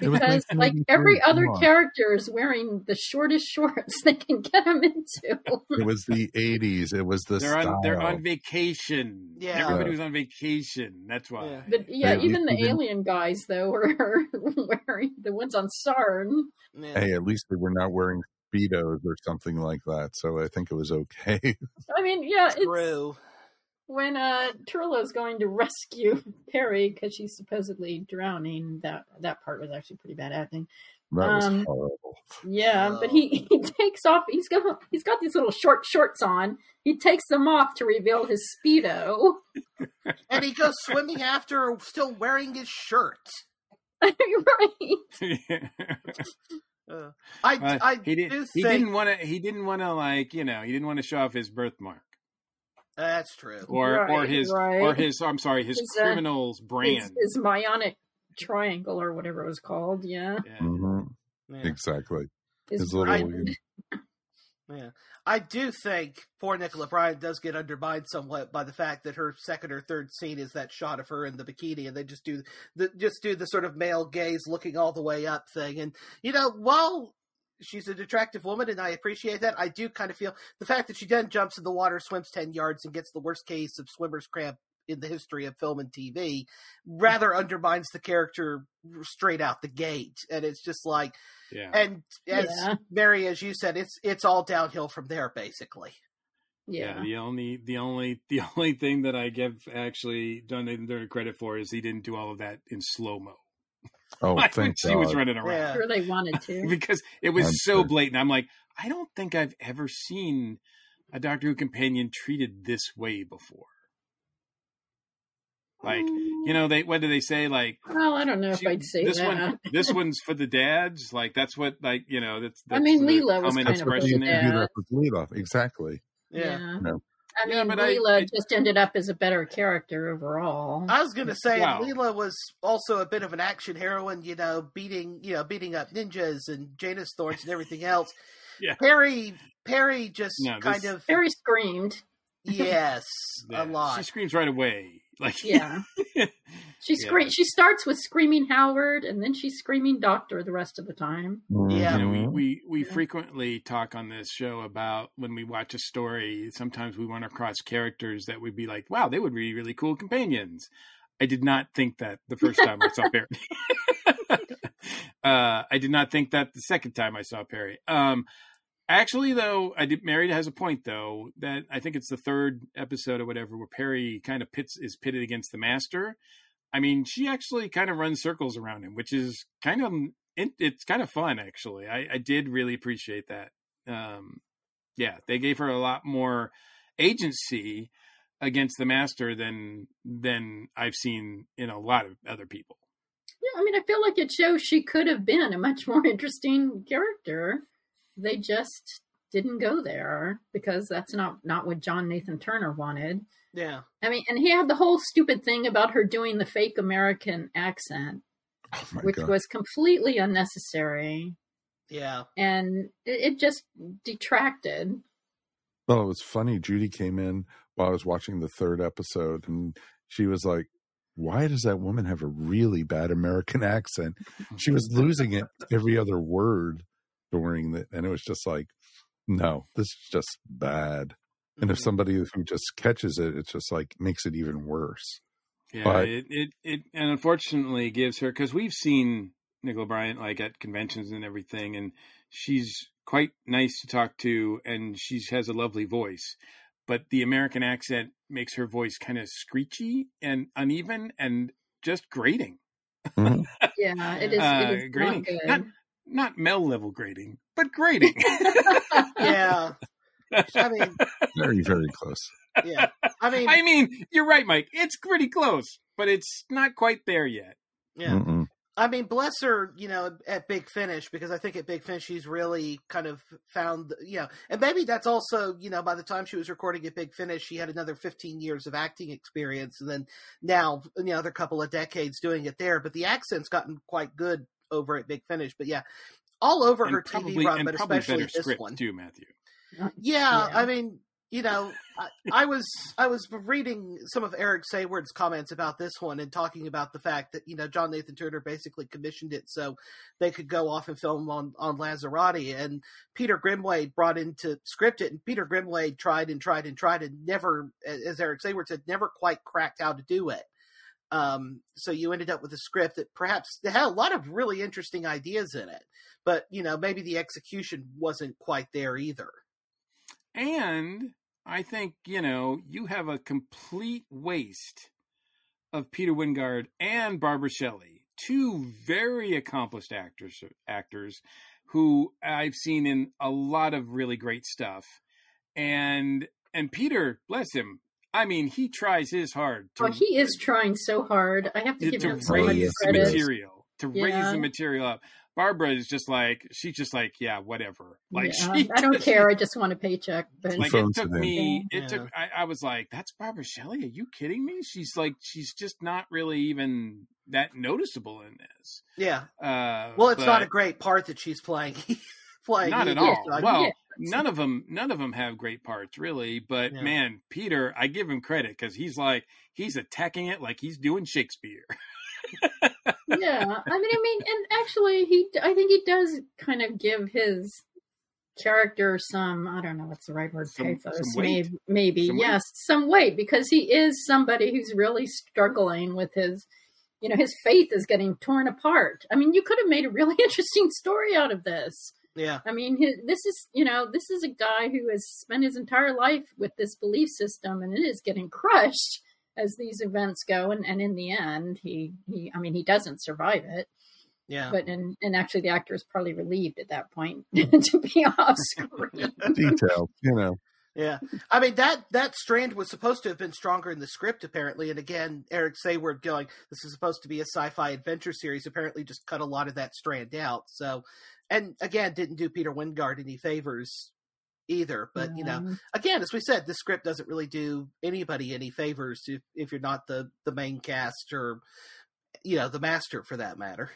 Because like every other character is wearing the shortest shorts they can get them into. it was the '80s. It was the they're style. on they're on vacation. Yeah, everybody was on vacation. That's why. Yeah. But yeah, hey, even the alien guys though were wearing the ones on Sarn. Yeah. Hey, at least they were not wearing speedos or something like that. So I think it was okay. I mean, yeah, it's. True. It's when uh Turlough's going to rescue Peri because she's supposedly drowning, that that part was actually pretty bad acting. That was um, horrible. Yeah, oh. but he, he takes off. He's got he's got these little short shorts on. He takes them off to reveal his speedo, and he goes swimming after, still wearing his shirt. right. Uh, I, uh, I he, did, do he think... didn't want to. He didn't want to like you know. He didn't want to show off his birthmark. That's true. Or right, or his right. or his I'm sorry, his, his uh, criminal's uh, brand. His, his Myonic triangle or whatever it was called, yeah. yeah. Mm-hmm. yeah. Exactly. His, his little Yeah, I do think poor Nicola Bryant does get undermined somewhat by the fact that her second or third scene is that shot of her in the bikini, and they just do the just do the sort of male gaze looking all the way up thing. And you know, while she's an attractive woman, and I appreciate that, I do kind of feel the fact that she then jumps in the water, swims ten yards, and gets the worst case of swimmer's cramp in the history of film and TV rather undermines the character straight out the gate. And it's just like, yeah. and as Yeah. Mary, as you said, it's it's all downhill from there, basically. Yeah. the only the only the only thing that I give actually John Nathan Turner credit for is he didn't do all of that in slow mo. Oh, like when thank she was God. running around. Yeah. Sure, they wanted to. because it was I'm so sure. blatant. I'm like, I don't think I've ever seen a Doctor Who companion treated this way before. Like, you know, oh. they what do they say? Like, Well, I don't know if she- I'd say this that. one, this one's for the dads. Like, that's what, like, you know, that's. I mean, the Leela was kind of for expression the there. Do dad. that with Leela, exactly. Yeah. No. I mean, but I- Leela I- just ended up as a better character overall. I was gonna say Wow. Leela was also a bit of an action heroine, you know, beating you know, beating up ninjas and Janis Thorns and everything else. Yeah. Peri Peri just No, this- kind of Very screamed. yes, Yeah, a lot. She screams right away. Like, Yeah. She Yeah. She starts with screaming Howard, and then she's screaming Doctor the rest of the time. Yeah. you know, we, we, we Yeah. frequently talk on this show about when we watch a story, sometimes we run across characters that would be like, wow, they would be really cool companions. I did not think that the first time I saw Peri. uh, I did not think that the second time I saw Peri. Um, actually, though, I did. Mary has a point, though, that I think it's the third episode or whatever where Peri kind of pits is pitted against the Master. I mean, she actually kind of runs circles around him, which is kind of it, it's kind of fun actually. I, I did really appreciate that. Um, yeah, they gave her a lot more agency against the master than than I've seen in a lot of other people. Yeah, I mean, I feel like it shows she could have been a much more interesting character. They just didn't go there because that's not not what John Nathan Turner wanted. yeah. I mean, and he had the whole stupid thing about her doing the fake American accent, Oh which God. was completely unnecessary, Yeah. and it, it just detracted. Well, it was funny. Judy came in while I was watching the third episode, and she was like, "Why does that woman have a really bad American accent?" She was losing it every other word during the, and it was just like, "No, this is just bad." And if Mhm. somebody who just catches it, it's just like makes it even worse. Yeah, But- it, it it and unfortunately gives her because we've seen Nicola Bryant like at conventions and everything, and she's quite nice to talk to, and she has a lovely voice. But the American accent makes her voice kind of screechy and uneven and just grating. Mhm. Yeah, it is. Uh, it is grating. not good. Not not Mel level grading, but grading. Yeah. I mean, Very, very close. yeah. I mean, I mean, you're right, Mike. It's pretty close, but it's not quite there yet. yeah. Mm-mm. I mean, bless her, you know, at Big Finish, because I think at Big Finish she's really kind of found, you know, and maybe that's also, you know, by the time she was recording at Big Finish, she had another 15 years of acting experience, and then now, you know, another couple of decades doing it there. But the accent's gotten quite good over at Big Finish. But yeah, all over And her probably, TV run, and but especially this script one. too, Matthew. Uh, yeah, Yeah. I mean, you know, I, I was I was reading some of Eric Saward's comments about this one and talking about the fact that you know John Nathan Turner basically commissioned it so they could go off and film on on Lanzarote, and Peter Grimwade brought in to script it, and Peter Grimwade tried and tried and tried and never, as Eric Saward said, never quite cracked how to do it. Um, so you ended up with a script that perhaps had a lot of really interesting ideas in it, but you know maybe the execution wasn't quite there either. And I think, you know, you have a complete waste of Peter Wyngarde and Barbara Shelley, two very accomplished actors actors who I've seen in a lot of really great stuff. And and Peter, bless him. I mean, he tries his hard to, Well, he is trying so hard. I have to to, give to him so much raise the credit. material, to raise the material up. Barbara is just like she's just like, yeah, whatever. Like Yeah, she I don't care. I just want a paycheck. But like it took it in. me it Yeah. took I, I was like that's barbara shelley are you kidding me she's like she's just not really even that noticeable in this Yeah. uh Well, it's not a great part that she's playing. playing not at all well Yeah. None of them none of them have great parts really. But yeah. man, Peter, I give him credit because he's like he's attacking it like he's doing Shakespeare. yeah, I mean, I mean, and actually, he I think he does kind of give his character some I don't know what's the right word some, pathos some maybe maybe some yes weight. some weight because he is somebody who's really struggling with his you know his faith is getting torn apart. I mean you could have made a really interesting story out of this. Yeah. I mean his, this is you know this is a guy who has spent his entire life with this belief system and it is getting crushed as these events go and, and in the end he he I mean he doesn't survive it yeah. But and and actually the actor is probably relieved at that point to be off screen. Detail, you know. Yeah, I mean that that strand was supposed to have been stronger in the script apparently, and again, Eric Saward going, "This is supposed to be a sci-fi adventure series." Apparently, just cut a lot of that strand out. So, and again, didn't do Peter Wyngarde any favors either. But mm-hmm. you know, again, as we said, the script doesn't really do anybody any favors if if you're not the the main cast or you know the master for that matter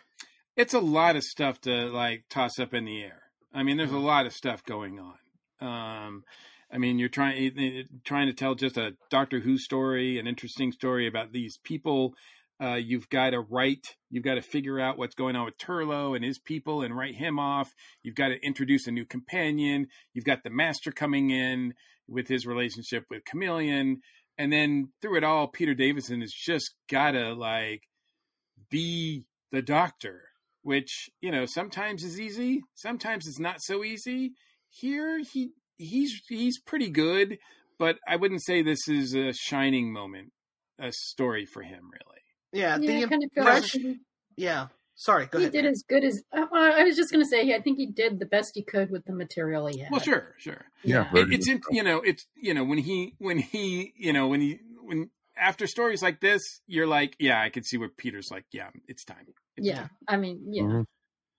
it's a lot of stuff to like toss up in the air. I mean, there's a mm-hmm. lot of stuff going on. Um, I mean, you're trying trying to tell just a Doctor Who story, an interesting story about these people. Uh, you've got to write. You've got to figure out what's going on with Turlough and his people and write him off. You've got to introduce a new companion. You've got the Master coming in with his relationship with Kamelion. and then through it all, Peter Davison has just got to like be the Doctor which you know sometimes is easy, sometimes it's not so easy. Here he he's he's pretty good, but I wouldn't say this is a shining moment, a story for him really. Yeah, yeah the kind of yeah. Sorry, go he ahead. He did as good as uh, I was just going to say. I think he did the best he could with the material he had. Well, sure, sure. Yeah, it, it's in, you know, it's you know when he when he you know when he when after stories like this, you're like, yeah, I can see where Peter's like, yeah, it's time. It's yeah, time. I mean, yeah. Mm-hmm.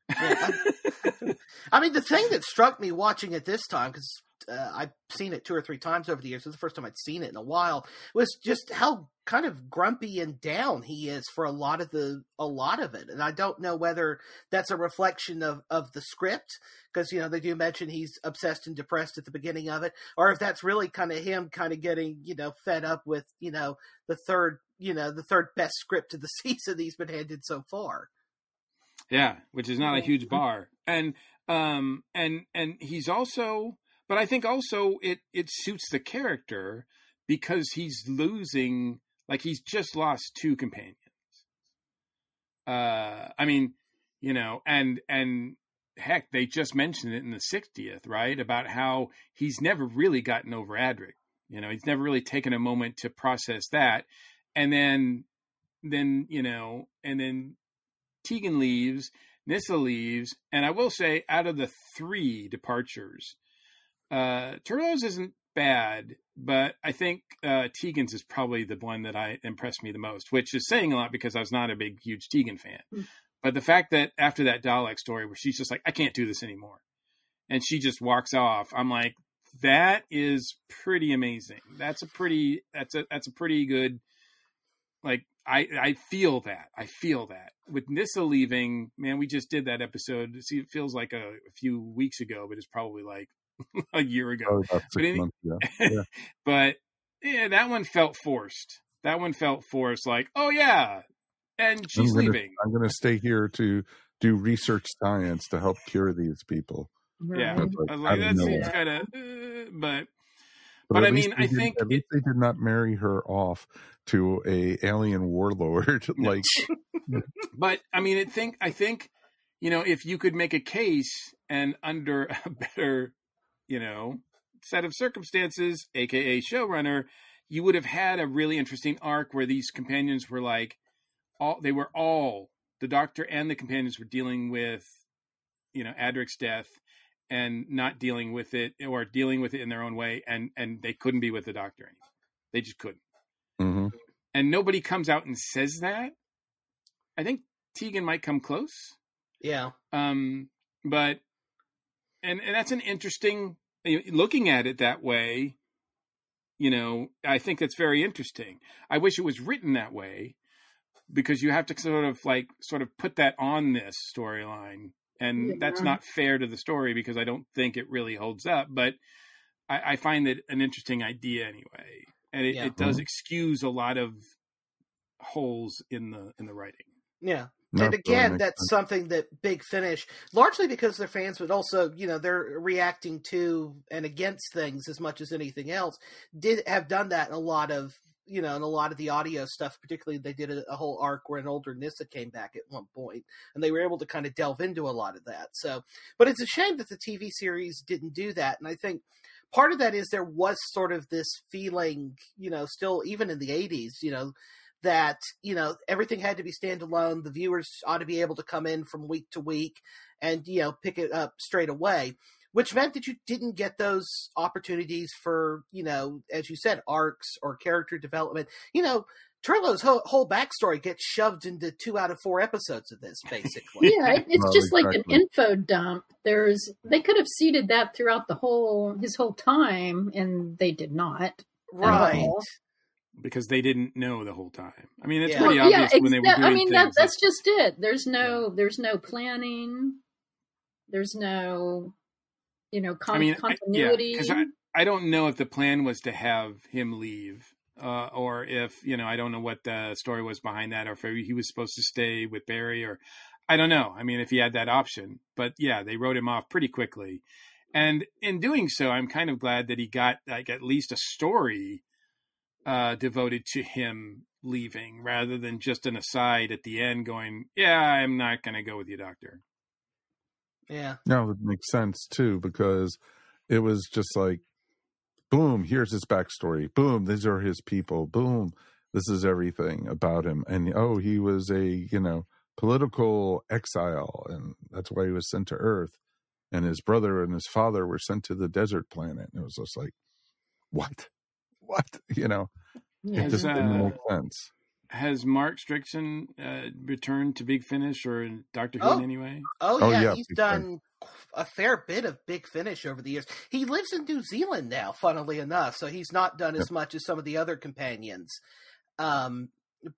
yeah I, mean, the thing that struck me watching it this time, because uh, I've seen it two or three times over the years. It was the first time I'd seen it in a while. Was just how kind of grumpy and down he is for a lot of the a lot of it, and I don't know whether that's a reflection of of the script because you know they do mention he's obsessed and depressed at the beginning of it, or if that's really kind of him kind of getting you know fed up with you know the third you know the third best script of the season he's been handed so far. Yeah, which is not a huge bar, and um and and he's also but I think also it it suits the character because he's losing like he's just lost two companions. Uh I mean, you know, and and heck, they just mentioned it in the 60th, right? About how he's never really gotten over Adric. You know, he's never really taken a moment to process that. And then then, you know, and then Tegan leaves, Nyssa leaves, and I will say out of the three departures, uh, Turlough's isn't bad, but I think uh, Tegan's is probably the one that I impressed me the most, which is saying a lot because I was not a big, huge Tegan fan. Mm. But the fact that after that Dalek story where she's just like, I can't do this anymore, and she just walks off, I'm like, that is pretty amazing. That's a pretty that's a that's a pretty good like I I feel that. I feel that. With Nyssa leaving, man, we just did that episode. See, it feels like a, a few weeks ago, but it's probably like a year ago. Oh, but, any, months, yeah. Yeah. but yeah, that one felt forced. That one felt forced. Like, oh yeah, and she's I'm gonna, leaving. I'm going to stay here to do research science to help cure these people. Right. Yeah, I was like, that seems kind of, uh, but, but, but I mean, I think at least they did not marry her off to a alien warlord. like, but I mean, I think I think you know if you could make a case and under a better you know, set of circumstances, aka showrunner, you would have had a really interesting arc where these companions were like all they were all the doctor and the companions were dealing with you know Adric's death and not dealing with it or dealing with it in their own way and and they couldn't be with the doctor anymore. They just couldn't. Mm-hmm. And nobody comes out and says that. I think Tegan might come close. Yeah. Um but and and that's an interesting looking at it that way. You know, I think that's very interesting. I wish it was written that way because you have to sort of like sort of put that on this storyline and yeah. that's not fair to the story because I don't think it really holds up. But I, I find it an interesting idea anyway, and it, yeah. it does mm-hmm. excuse a lot of holes in the in the writing. Yeah. No, and again, that's sense. something that Big Finish, largely because they're fans, but also you know they're reacting to and against things as much as anything else. Did have done that in a lot of you know, in a lot of the audio stuff, particularly they did a, a, whole arc where an older Nyssa came back at one point, and they were able to kind of delve into a lot of that. So, but it's a shame that the TV series didn't do that, and I think part of that is there was sort of this feeling, you know, still even in the '80s, you know, that you know everything had to be standalone. The viewers ought to be able to come in from week to week and you know pick it up straight away which meant that you didn't get those opportunities for, you know, as you said, arcs or character development. You know, Turlough's whole, whole backstory gets shoved into two out of four episodes of this, basically. yeah, it's well, just exactly. like an info dump. There's they could have seeded that throughout the whole his whole time, and they did not. Right. Because they didn't know the whole time. I mean, it's yeah. pretty well, obvious yeah, when they were doing I mean, that, that's just it. There's no, yeah. there's no planning. There's no you know, con- I mean, continuity. I, yeah, I, I don't know if the plan was to have him leave. Uh, or if you know, I don't know what the story was behind that, or if he was supposed to stay with Barry, or I don't know. I mean, if he had that option, but yeah, they wrote him off pretty quickly, and in doing so, I'm kind of glad that he got like at least a story uh, devoted to him leaving, rather than just an aside at the end going, "Yeah, I'm not going to go with you, Doctor." Yeah. No, it makes sense too because it was just like, boom, here's his backstory. Boom, these are his people. Boom, this is everything about him. And oh, he was a you know political exile, and that's why he was sent to Earth. And his brother and his father were sent to the desert planet. And it was just like, what, what, you know, yeah, it just didn't make sense has Mark Strickson uh, returned to Big Finish or Doctor Who oh. in any way? Oh, oh yeah, yeah, he's done a fair bit of Big Finish over the years. He lives in New Zealand now, funnily enough, so he's not done as much as some of the other companions. Um,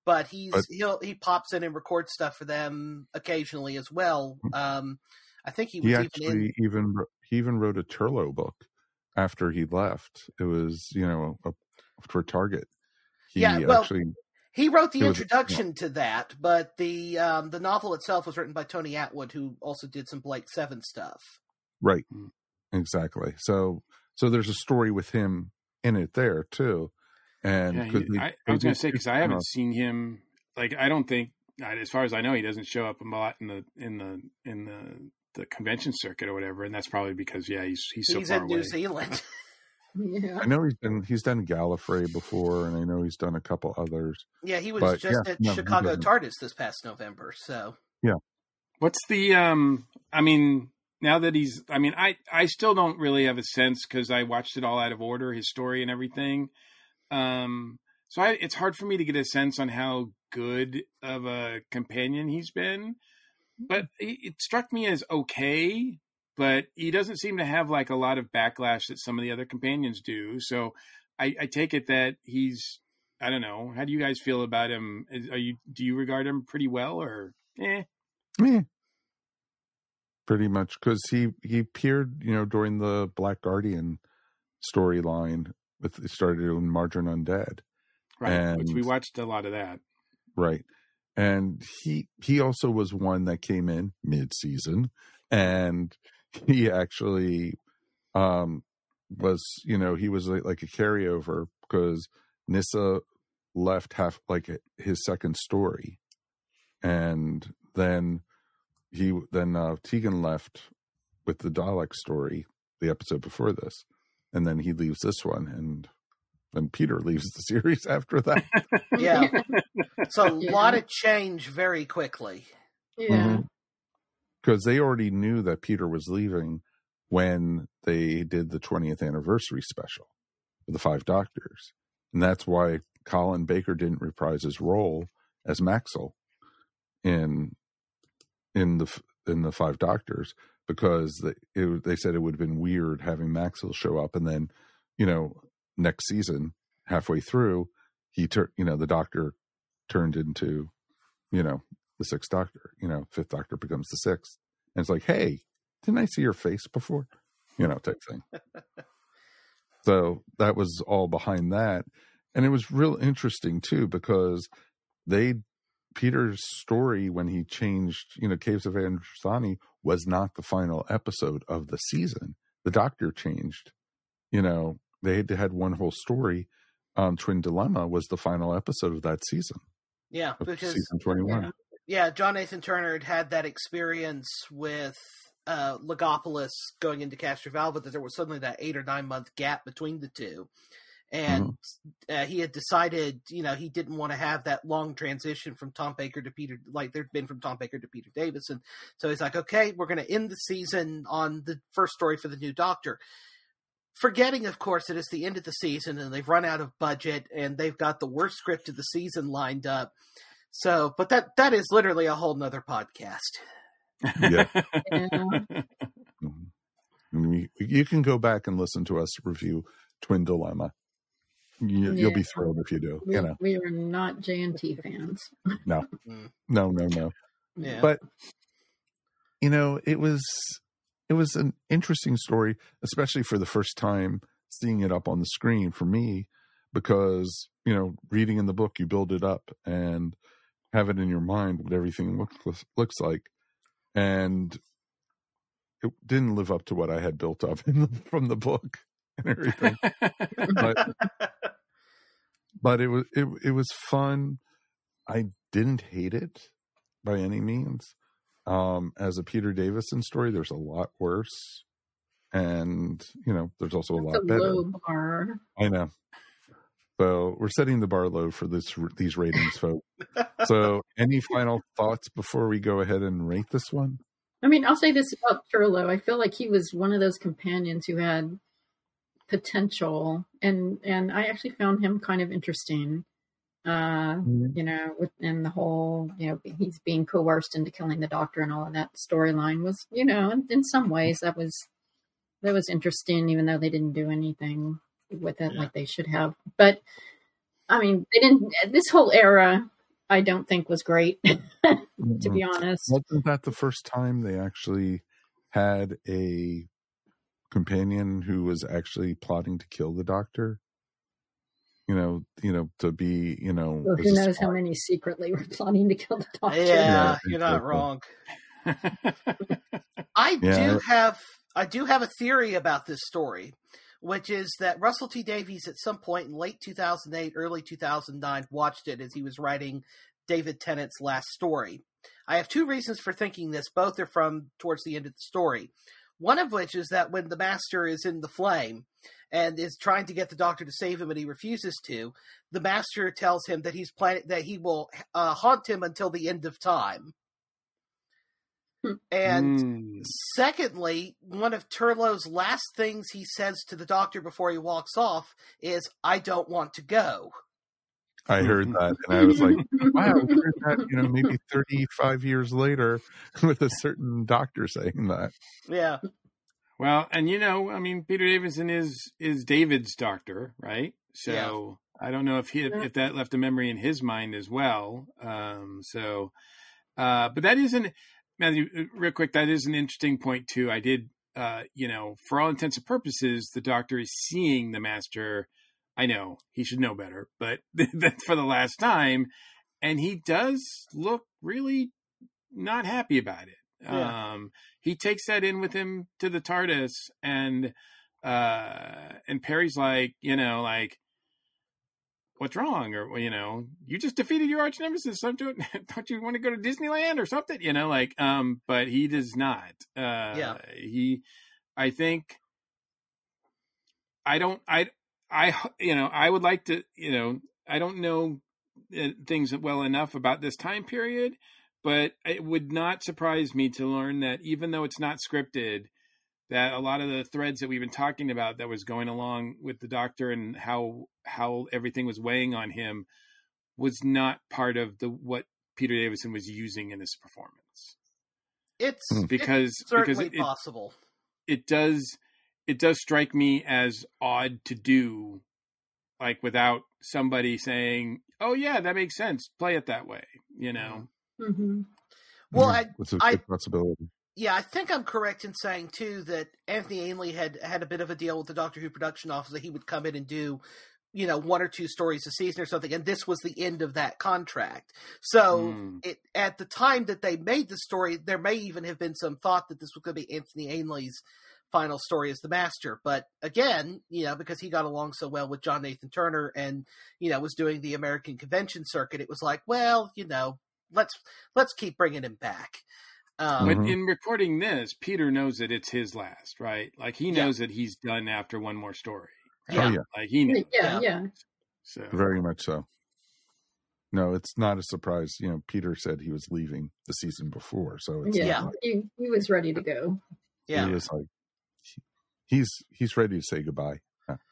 but he's but, he'll he pops in and records stuff for them occasionally as well. Hmm. Um, I think he was he actually even, in... even he even wrote a Turlough book after he left. It was you know a, for Target. He yeah, well, actually he wrote the introduction yeah. to that, but the um, the novel itself was written by Tony Attwood, who also did some Blake Seven stuff. Right, exactly. So so there's a story with him in it there too. And yeah, he, I, I, was going to say because I haven't know. seen him. Like I don't think, as far as I know, he doesn't show up a lot in the in the in the the convention circuit or whatever, and that's probably because yeah, he's he's so he's far in away. New Zealand. Yeah. I know he's been he's done Gallifrey before, and I know he's done a couple others. Yeah, he was but, just yeah, at no, Chicago TARDIS this past November. So yeah, what's the um? I mean, now that he's, I mean, I I still don't really have a sense because I watched it all out of order, his story and everything. Um, so I, it's hard for me to get a sense on how good of a companion he's been. But it, it struck me as okay but he doesn't seem to have like a lot of backlash that some of the other companions do. So I, I take it that he's I don't know. How do you guys feel about him? Are you do you regard him pretty well or eh? Yeah, pretty much because he he appeared you know during the Black Guardian storyline with it started in Mawdryn Undead, right? And, which we watched a lot of that, right? And he he also was one that came in mid season and he actually um, was, you know, he was like, like a carryover because Nyssa left half like his second story, and then he then uh, Tegan left with the Dalek story, the episode before this, and then he leaves this one, and then Peter leaves the series after that. yeah, it's a yeah. lot of change very quickly. Yeah. Mm-hmm because they already knew that Peter was leaving when they did the 20th anniversary special for the Five Doctors. And that's why Colin Baker didn't reprise his role as Maxil in in the in the Five Doctors because they it, they said it would have been weird having Maxil show up and then you know next season halfway through he turned you know the Doctor turned into you know the sixth doctor. You know, fifth doctor becomes the sixth, and it's like, hey, didn't I see your face before? You know, type thing. so that was all behind that. And it was real interesting too, because they Peter's story when he changed, you know, Caves of Androzani was not the final episode of the season. The doctor changed. You know, they had had one whole story. Um, Twin Dilemma was the final episode of that season. Yeah, because season twenty one. Yeah, John Nathan Turner had had that experience with uh, Logopolis going into Castrovalva that there was suddenly that eight or nine month gap between the two. And mm-hmm. uh, he had decided, you know, he didn't want to have that long transition from Tom Baker to Peter, like there'd been from Tom Baker to Peter Davison. So he's like, okay, we're going to end the season on the first story for the new Doctor. Forgetting, of course, that it's the end of the season and they've run out of budget and they've got the worst script of the season lined up. So, but that that is literally a whole nother podcast. Yeah. Mm-hmm. You can go back and listen to us review Twin Dilemma. You, will be thrilled if you do. We, you know, we are not JNT fans. No, mm. no, no, no. Yeah. But you know, it was it was an interesting story, especially for the first time seeing it up on the screen for me, because you know, reading in the book, you build it up and have it in your mind what everything looks looks like, and it didn't live up to what I had built up the, from the book and everything. but but it was it it was fun. I didn't hate it by any means. Um, as a Peter Davison story, there's a lot worse, and you know, there's also a lot a better. bar. I know. So we're setting the bar low for this these ratings, folks. so, any final thoughts before we go ahead and rate this one? I mean, I'll say this about Turlough. I feel like he was one of those companions who had potential, and and I actually found him kind of interesting. Uh, mm-hmm. You know, within the whole, you know, he's being coerced into killing the doctor and all of that storyline was, you know, in, in some ways that was that was interesting, even though they didn't do anything with it yeah. like they should have. But I mean, they didn't. This whole era, I don't think was great. to be mm-hmm. honest, wasn't that the first time they actually had a companion who was actually plotting to kill the doctor? You know, you know, to be, you know, well, who knows how many secretly were plotting to kill the doctor? Yeah, yeah you're not wrong. I yeah. do have I do have a theory about this story which is that Russell T Davies at some point in late 2008, early 2009 watched it as he was writing David Tennant's last story. I have two reasons for thinking this. Both are from towards the end of the story. One of which is that when the master is in the flame and is trying to get the doctor to save him and he refuses to, the master tells him that he's planning that he will uh, haunt him until the end of time. And mm. secondly, one of Turlough's last things he says to the doctor before he walks off is, I don't want to go. I heard that and I was like, wow, heard that, you know, maybe 35 years later with a certain doctor saying that. Yeah. Well, and you know, I mean, Peter Davison is is David's doctor, right? So yeah. I don't know if he if that left a memory in his mind as well. Um, so, uh, but that isn't Matthew, uh, real quick, that is an interesting point too. I did, uh, you know, for all intents and purposes, the doctor is seeing the master. I know he should know better, but that's for the last time, and he does look really not happy about it. Yeah. Um, he takes that in with him to the TARDIS, and uh, and Peri's like, you know, like what's wrong or you know you just defeated your arch nemesis don't you, don't you want to go to disneyland or something you know like um but he does not uh yeah he i think i don't i i you know i would like to you know i don't know uh, things well enough about this time period but it would not surprise me to learn that even though it's not scripted that a lot of the threads that we've been talking about that was going along with the doctor and how how everything was weighing on him was not part of the what Peter Davison was using in this performance. It's hmm. because it's because it, possible. It, it does it does strike me as odd to do like without somebody saying, "Oh yeah, that makes sense. Play it that way." You know. Mm-hmm. Well, I, it's a I, possibility. yeah, I think I'm correct in saying too that Anthony Ainley had had a bit of a deal with the Doctor Who production office that he would come in and do, you know, one or two stories a season or something, and this was the end of that contract. So mm. it at the time that they made the story, there may even have been some thought that this was going to be Anthony Ainley's final story as the master. But again, you know, because he got along so well with John Nathan Turner and, you know, was doing the American convention circuit, it was like, well, you know, let's let's keep bringing him back. Um, but in recording this, Peter knows that it's his last, right? Like he knows yeah. that he's done after one more story. Right? Oh yeah, like he knows. Yeah, yeah. So very much so. No, it's not a surprise. You know, Peter said he was leaving the season before, so yeah, like, he, he was ready to go. Yeah, he was like, he's he's ready to say goodbye.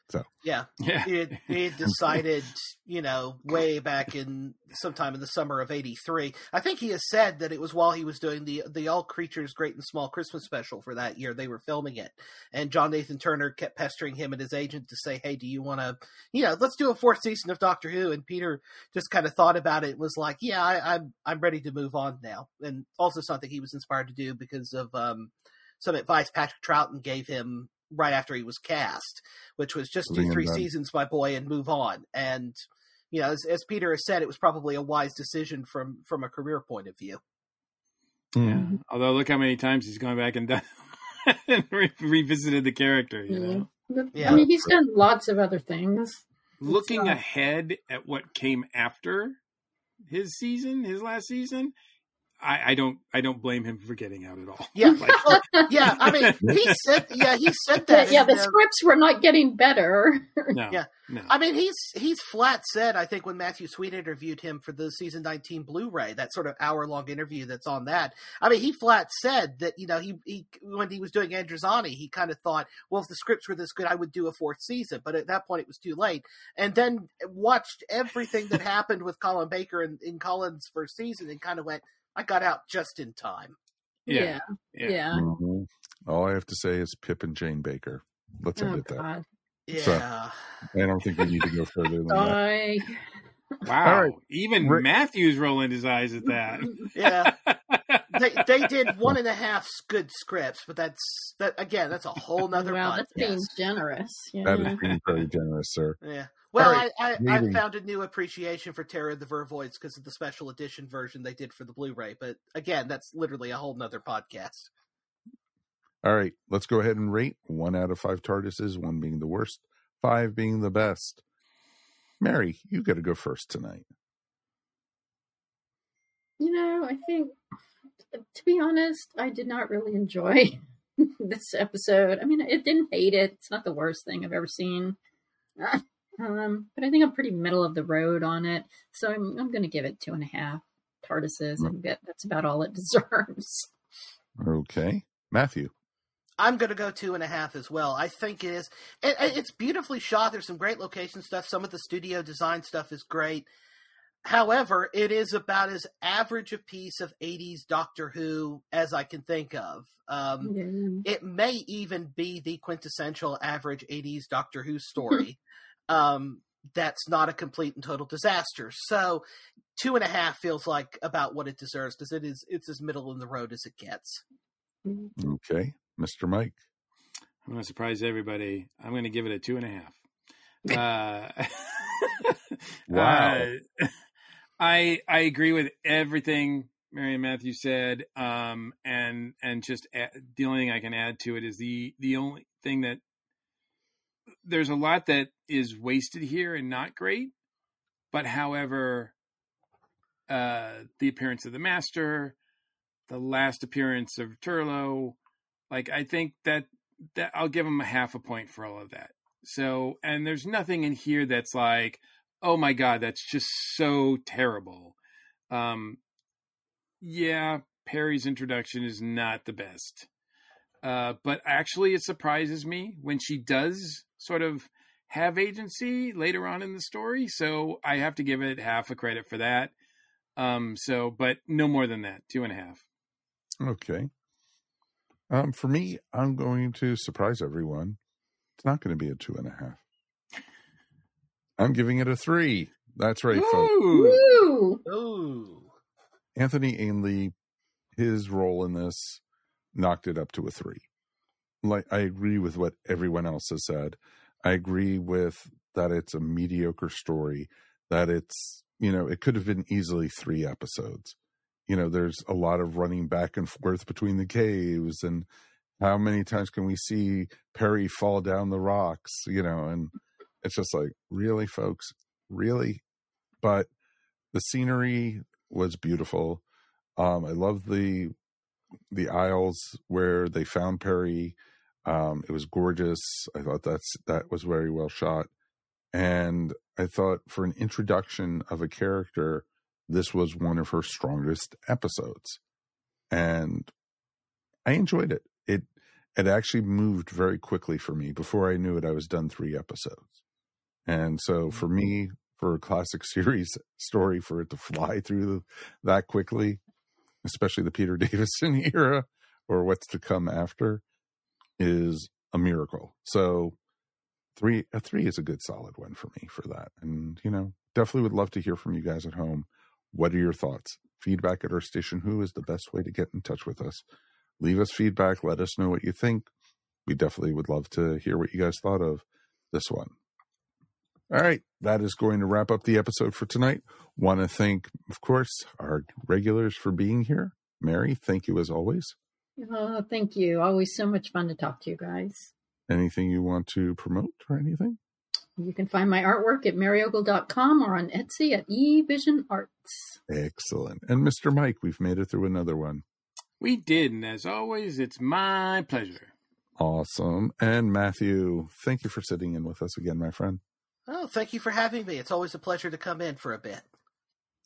So yeah, yeah. he had, he had decided, you know, way back in sometime in the summer of '83. I think he has said that it was while he was doing the the All Creatures Great and Small Christmas special for that year. They were filming it, and John Nathan Turner kept pestering him and his agent to say, "Hey, do you want to, you know, let's do a fourth season of Doctor Who?" And Peter just kind of thought about it, was like, "Yeah, I, I'm I'm ready to move on now," and also something he was inspired to do because of um, some advice Patrick Troughton gave him right after he was cast, which was just do three seasons, my boy, and move on. And you know, as, as, Peter has said, it was probably a wise decision from from a career point of view. Yeah. Mm-hmm. Although, look how many times he's gone back and done and re- revisited the character. You know. Yeah. I mean, he's done lots of other things. Looking ahead at what came after his season, his last season, I, I, don't I don't blame him for getting out at all. Yeah, like, well, yeah. I mean, he said yeah he said that. Yeah, the, the scripts were not getting better. No, yeah, no. I mean, he's he's flat said. I think when Matthew Sweet interviewed him for the season nineteen Blu-ray, that sort of hour long interview that's on that. I mean, he flat said that you know he he when he was doing Androzani, he kind of thought, well, if the scripts were this good, I would do a fourth season. But at that point, it was too late. And then watched everything that happened with Colin Baker in, in Colin's first season, and kind of went I got out just in time. Yeah. Yeah. yeah. Mm-hmm. All I have to say is Pip and Jane Baker. Let's oh, it that. Yeah. So, I don't think we need to go further than that. Wow. Right. Even Rick. Matthew's rolling his eyes at that. yeah. they, they did one and a half good scripts, but that's that again. That's a whole nother. Wow, that's being generous. Yeah. That is being very generous, sir. Yeah. Well, right. I, I, I, found a new appreciation for Terror of the Vervoids because of the special edition version they did for the Blu-ray. But again, that's literally a whole nother podcast. All right, let's go ahead and rate one out of five TARDISes, one being the worst, five being the best. Mary, you got to go first tonight. You know, I think, to be honest, I did not really enjoy this episode. I mean, it didn't hate it. It's not the worst thing I've ever seen. Um, but I think I'm pretty middle of the road on it. So I'm, I'm going to give it two and a half TARDISes. I get that's about all it deserves. Okay. Matthew. I'm going to go two and a half as well. I think it is. It, it's beautifully shot. There's some great location stuff. Some of the studio design stuff is great. However, it is about as average a piece of 80s Doctor Who as I can think of. Um, yeah. It may even be the quintessential average 80s Doctor Who story. Um, that's not a complete and total disaster. So two and a half feels like about what it deserves because it is it's as middle in the road as it gets. Okay, Mr. Mike. I'm going to surprise everybody. I'm going to give it a two and a half. uh, wow. Uh, I I agree with everything Mary and Matthew said, um, and and just add, the only thing I can add to it is the the only thing that there's a lot that is wasted here and not great. But however, uh, the appearance of the master, the last appearance of Turlough, like I think that that I'll give him a half a point for all of that. So, and there's nothing in here that's like, oh my god, that's just so terrible. Um, yeah, Peri's introduction is not the best. Uh, but actually, it surprises me when she does sort of have agency later on in the story. So I have to give it half a credit for that. Um, so, but no more than that, two and a half. Okay. Um, for me, I'm going to surprise everyone. It's not going to be a two and a half. I'm giving it a three. That's right, Ooh. folks. Ooh. Anthony Ainley, his role in this knocked it up to a three. Like I agree with what everyone else has said. I agree with that it's a mediocre story, that it's, you know, it could have been easily three episodes. You know, there's a lot of running back and forth between the caves and how many times can we see Peri fall down the rocks, you know, and it's just like, really, folks, really? But the scenery was beautiful. Um, I love the the isles where they found Peri. Um, it was gorgeous. I thought that's that was very well shot, and I thought for an introduction of a character, this was one of her strongest episodes, and I enjoyed it. It it actually moved very quickly for me. Before I knew it, I was done three episodes, and so for me, for a classic series story, for it to fly through that quickly, especially the Peter Davison era or what's to come after, is a miracle. So three a three is a good solid one for me for that. And you know, definitely would love to hear from you guys at home. What are your thoughts? Feedback at Earth Station Who is the best way to get in touch with us. Leave us feedback, let us know what you think. We definitely would love to hear what you guys thought of this one. All right, that is going to wrap up the episode for tonight. Want to thank, of course, our regulars for being here. Mary, thank you as always. Oh, thank you. Always so much fun to talk to you guys. Anything you want to promote or anything? You can find my artwork at maryogle.com or on Etsy at eVision Arts. Excellent. And Mr. Mike, we've made it through another one. We did, and as always, it's my pleasure. Awesome. And Matthew, thank you for sitting in with us again, my friend. Oh, thank you for having me. It's always a pleasure to come in for a bit.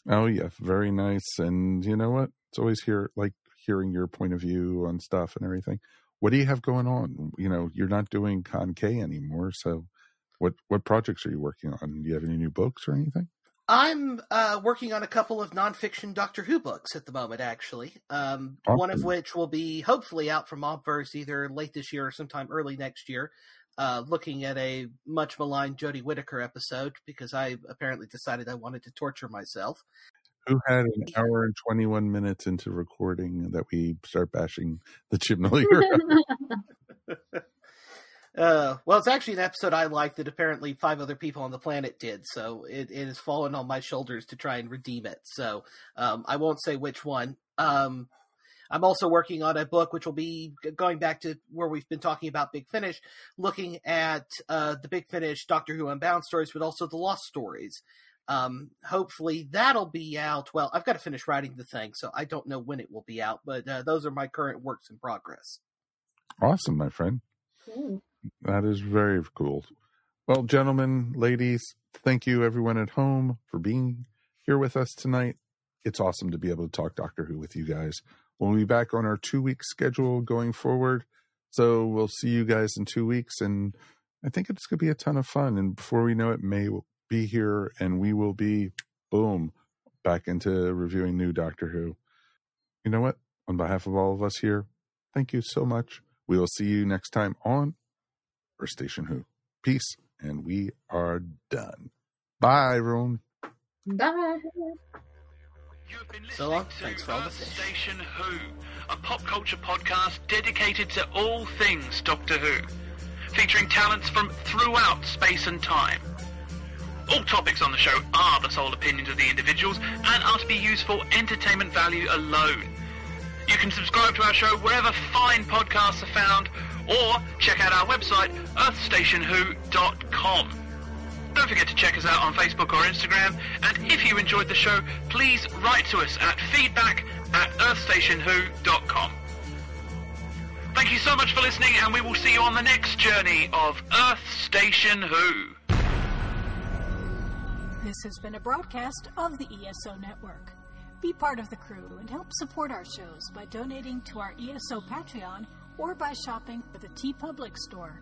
Oh yeah, very nice. And you know what? It's always here like hearing your point of view on stuff and everything. What do you have going on? You know, you're not doing Con K anymore, so what what projects are you working on? Do you have any new books or anything? I'm uh, working on a couple of nonfiction Doctor Who books at the moment, actually. Um, awesome. One of which will be hopefully out from Obverse either late this year or sometime early next year uh, looking at a much maligned Jodie Whittaker episode because I apparently decided I wanted to torture myself. Who had an hour and 21 minutes into recording that we start bashing the Chibnall? uh, well, it's actually an episode I liked that apparently five other people on the planet did, so it, it has fallen on my shoulders to try and redeem it. So um, I won't say which one. Um, I'm also working on a book which will be going back to where we've been talking about Big Finish, looking at uh, the Big Finish Doctor Who Unbound stories, but also the Lost stories. Um, hopefully that'll be out. Well, I've got to finish writing the thing, so I don't know when it will be out, but uh, those are my current works in progress. Awesome, my friend. Cool. That is very cool. Well, gentlemen, ladies, thank you everyone at home for being here with us tonight. It's awesome to be able to talk Doctor Who with you guys. We'll be back on our two week schedule going forward. So we'll see you guys in two weeks. And I think it's going to be a ton of fun. And before we know it, May will be here and we will be, boom, back into reviewing new Doctor Who. You know what? On behalf of all of us here, thank you so much. We will see you next time on Earth Station Who. Peace. And we are done. Bye, everyone. Bye. You've been listening so long. Thanks to Earth Station Who, a pop culture podcast dedicated to all things Doctor Who, featuring talents from throughout space and time. All topics on the show are the sole opinions of the individuals and are to be used for entertainment value alone. You can subscribe to our show wherever fine podcasts are found, or check out our website, earthstationwho.com. Don't forget to check us out on Facebook or Instagram. And if you enjoyed the show, please write to us at feedback at earthstationwho.com. Thank you so much for listening, and we will see you on the next journey of Earth Station Who. This has been a broadcast of the ESO Network. Be part of the crew and help support our shows by donating to our ESO Patreon or by shopping at the TeePublic store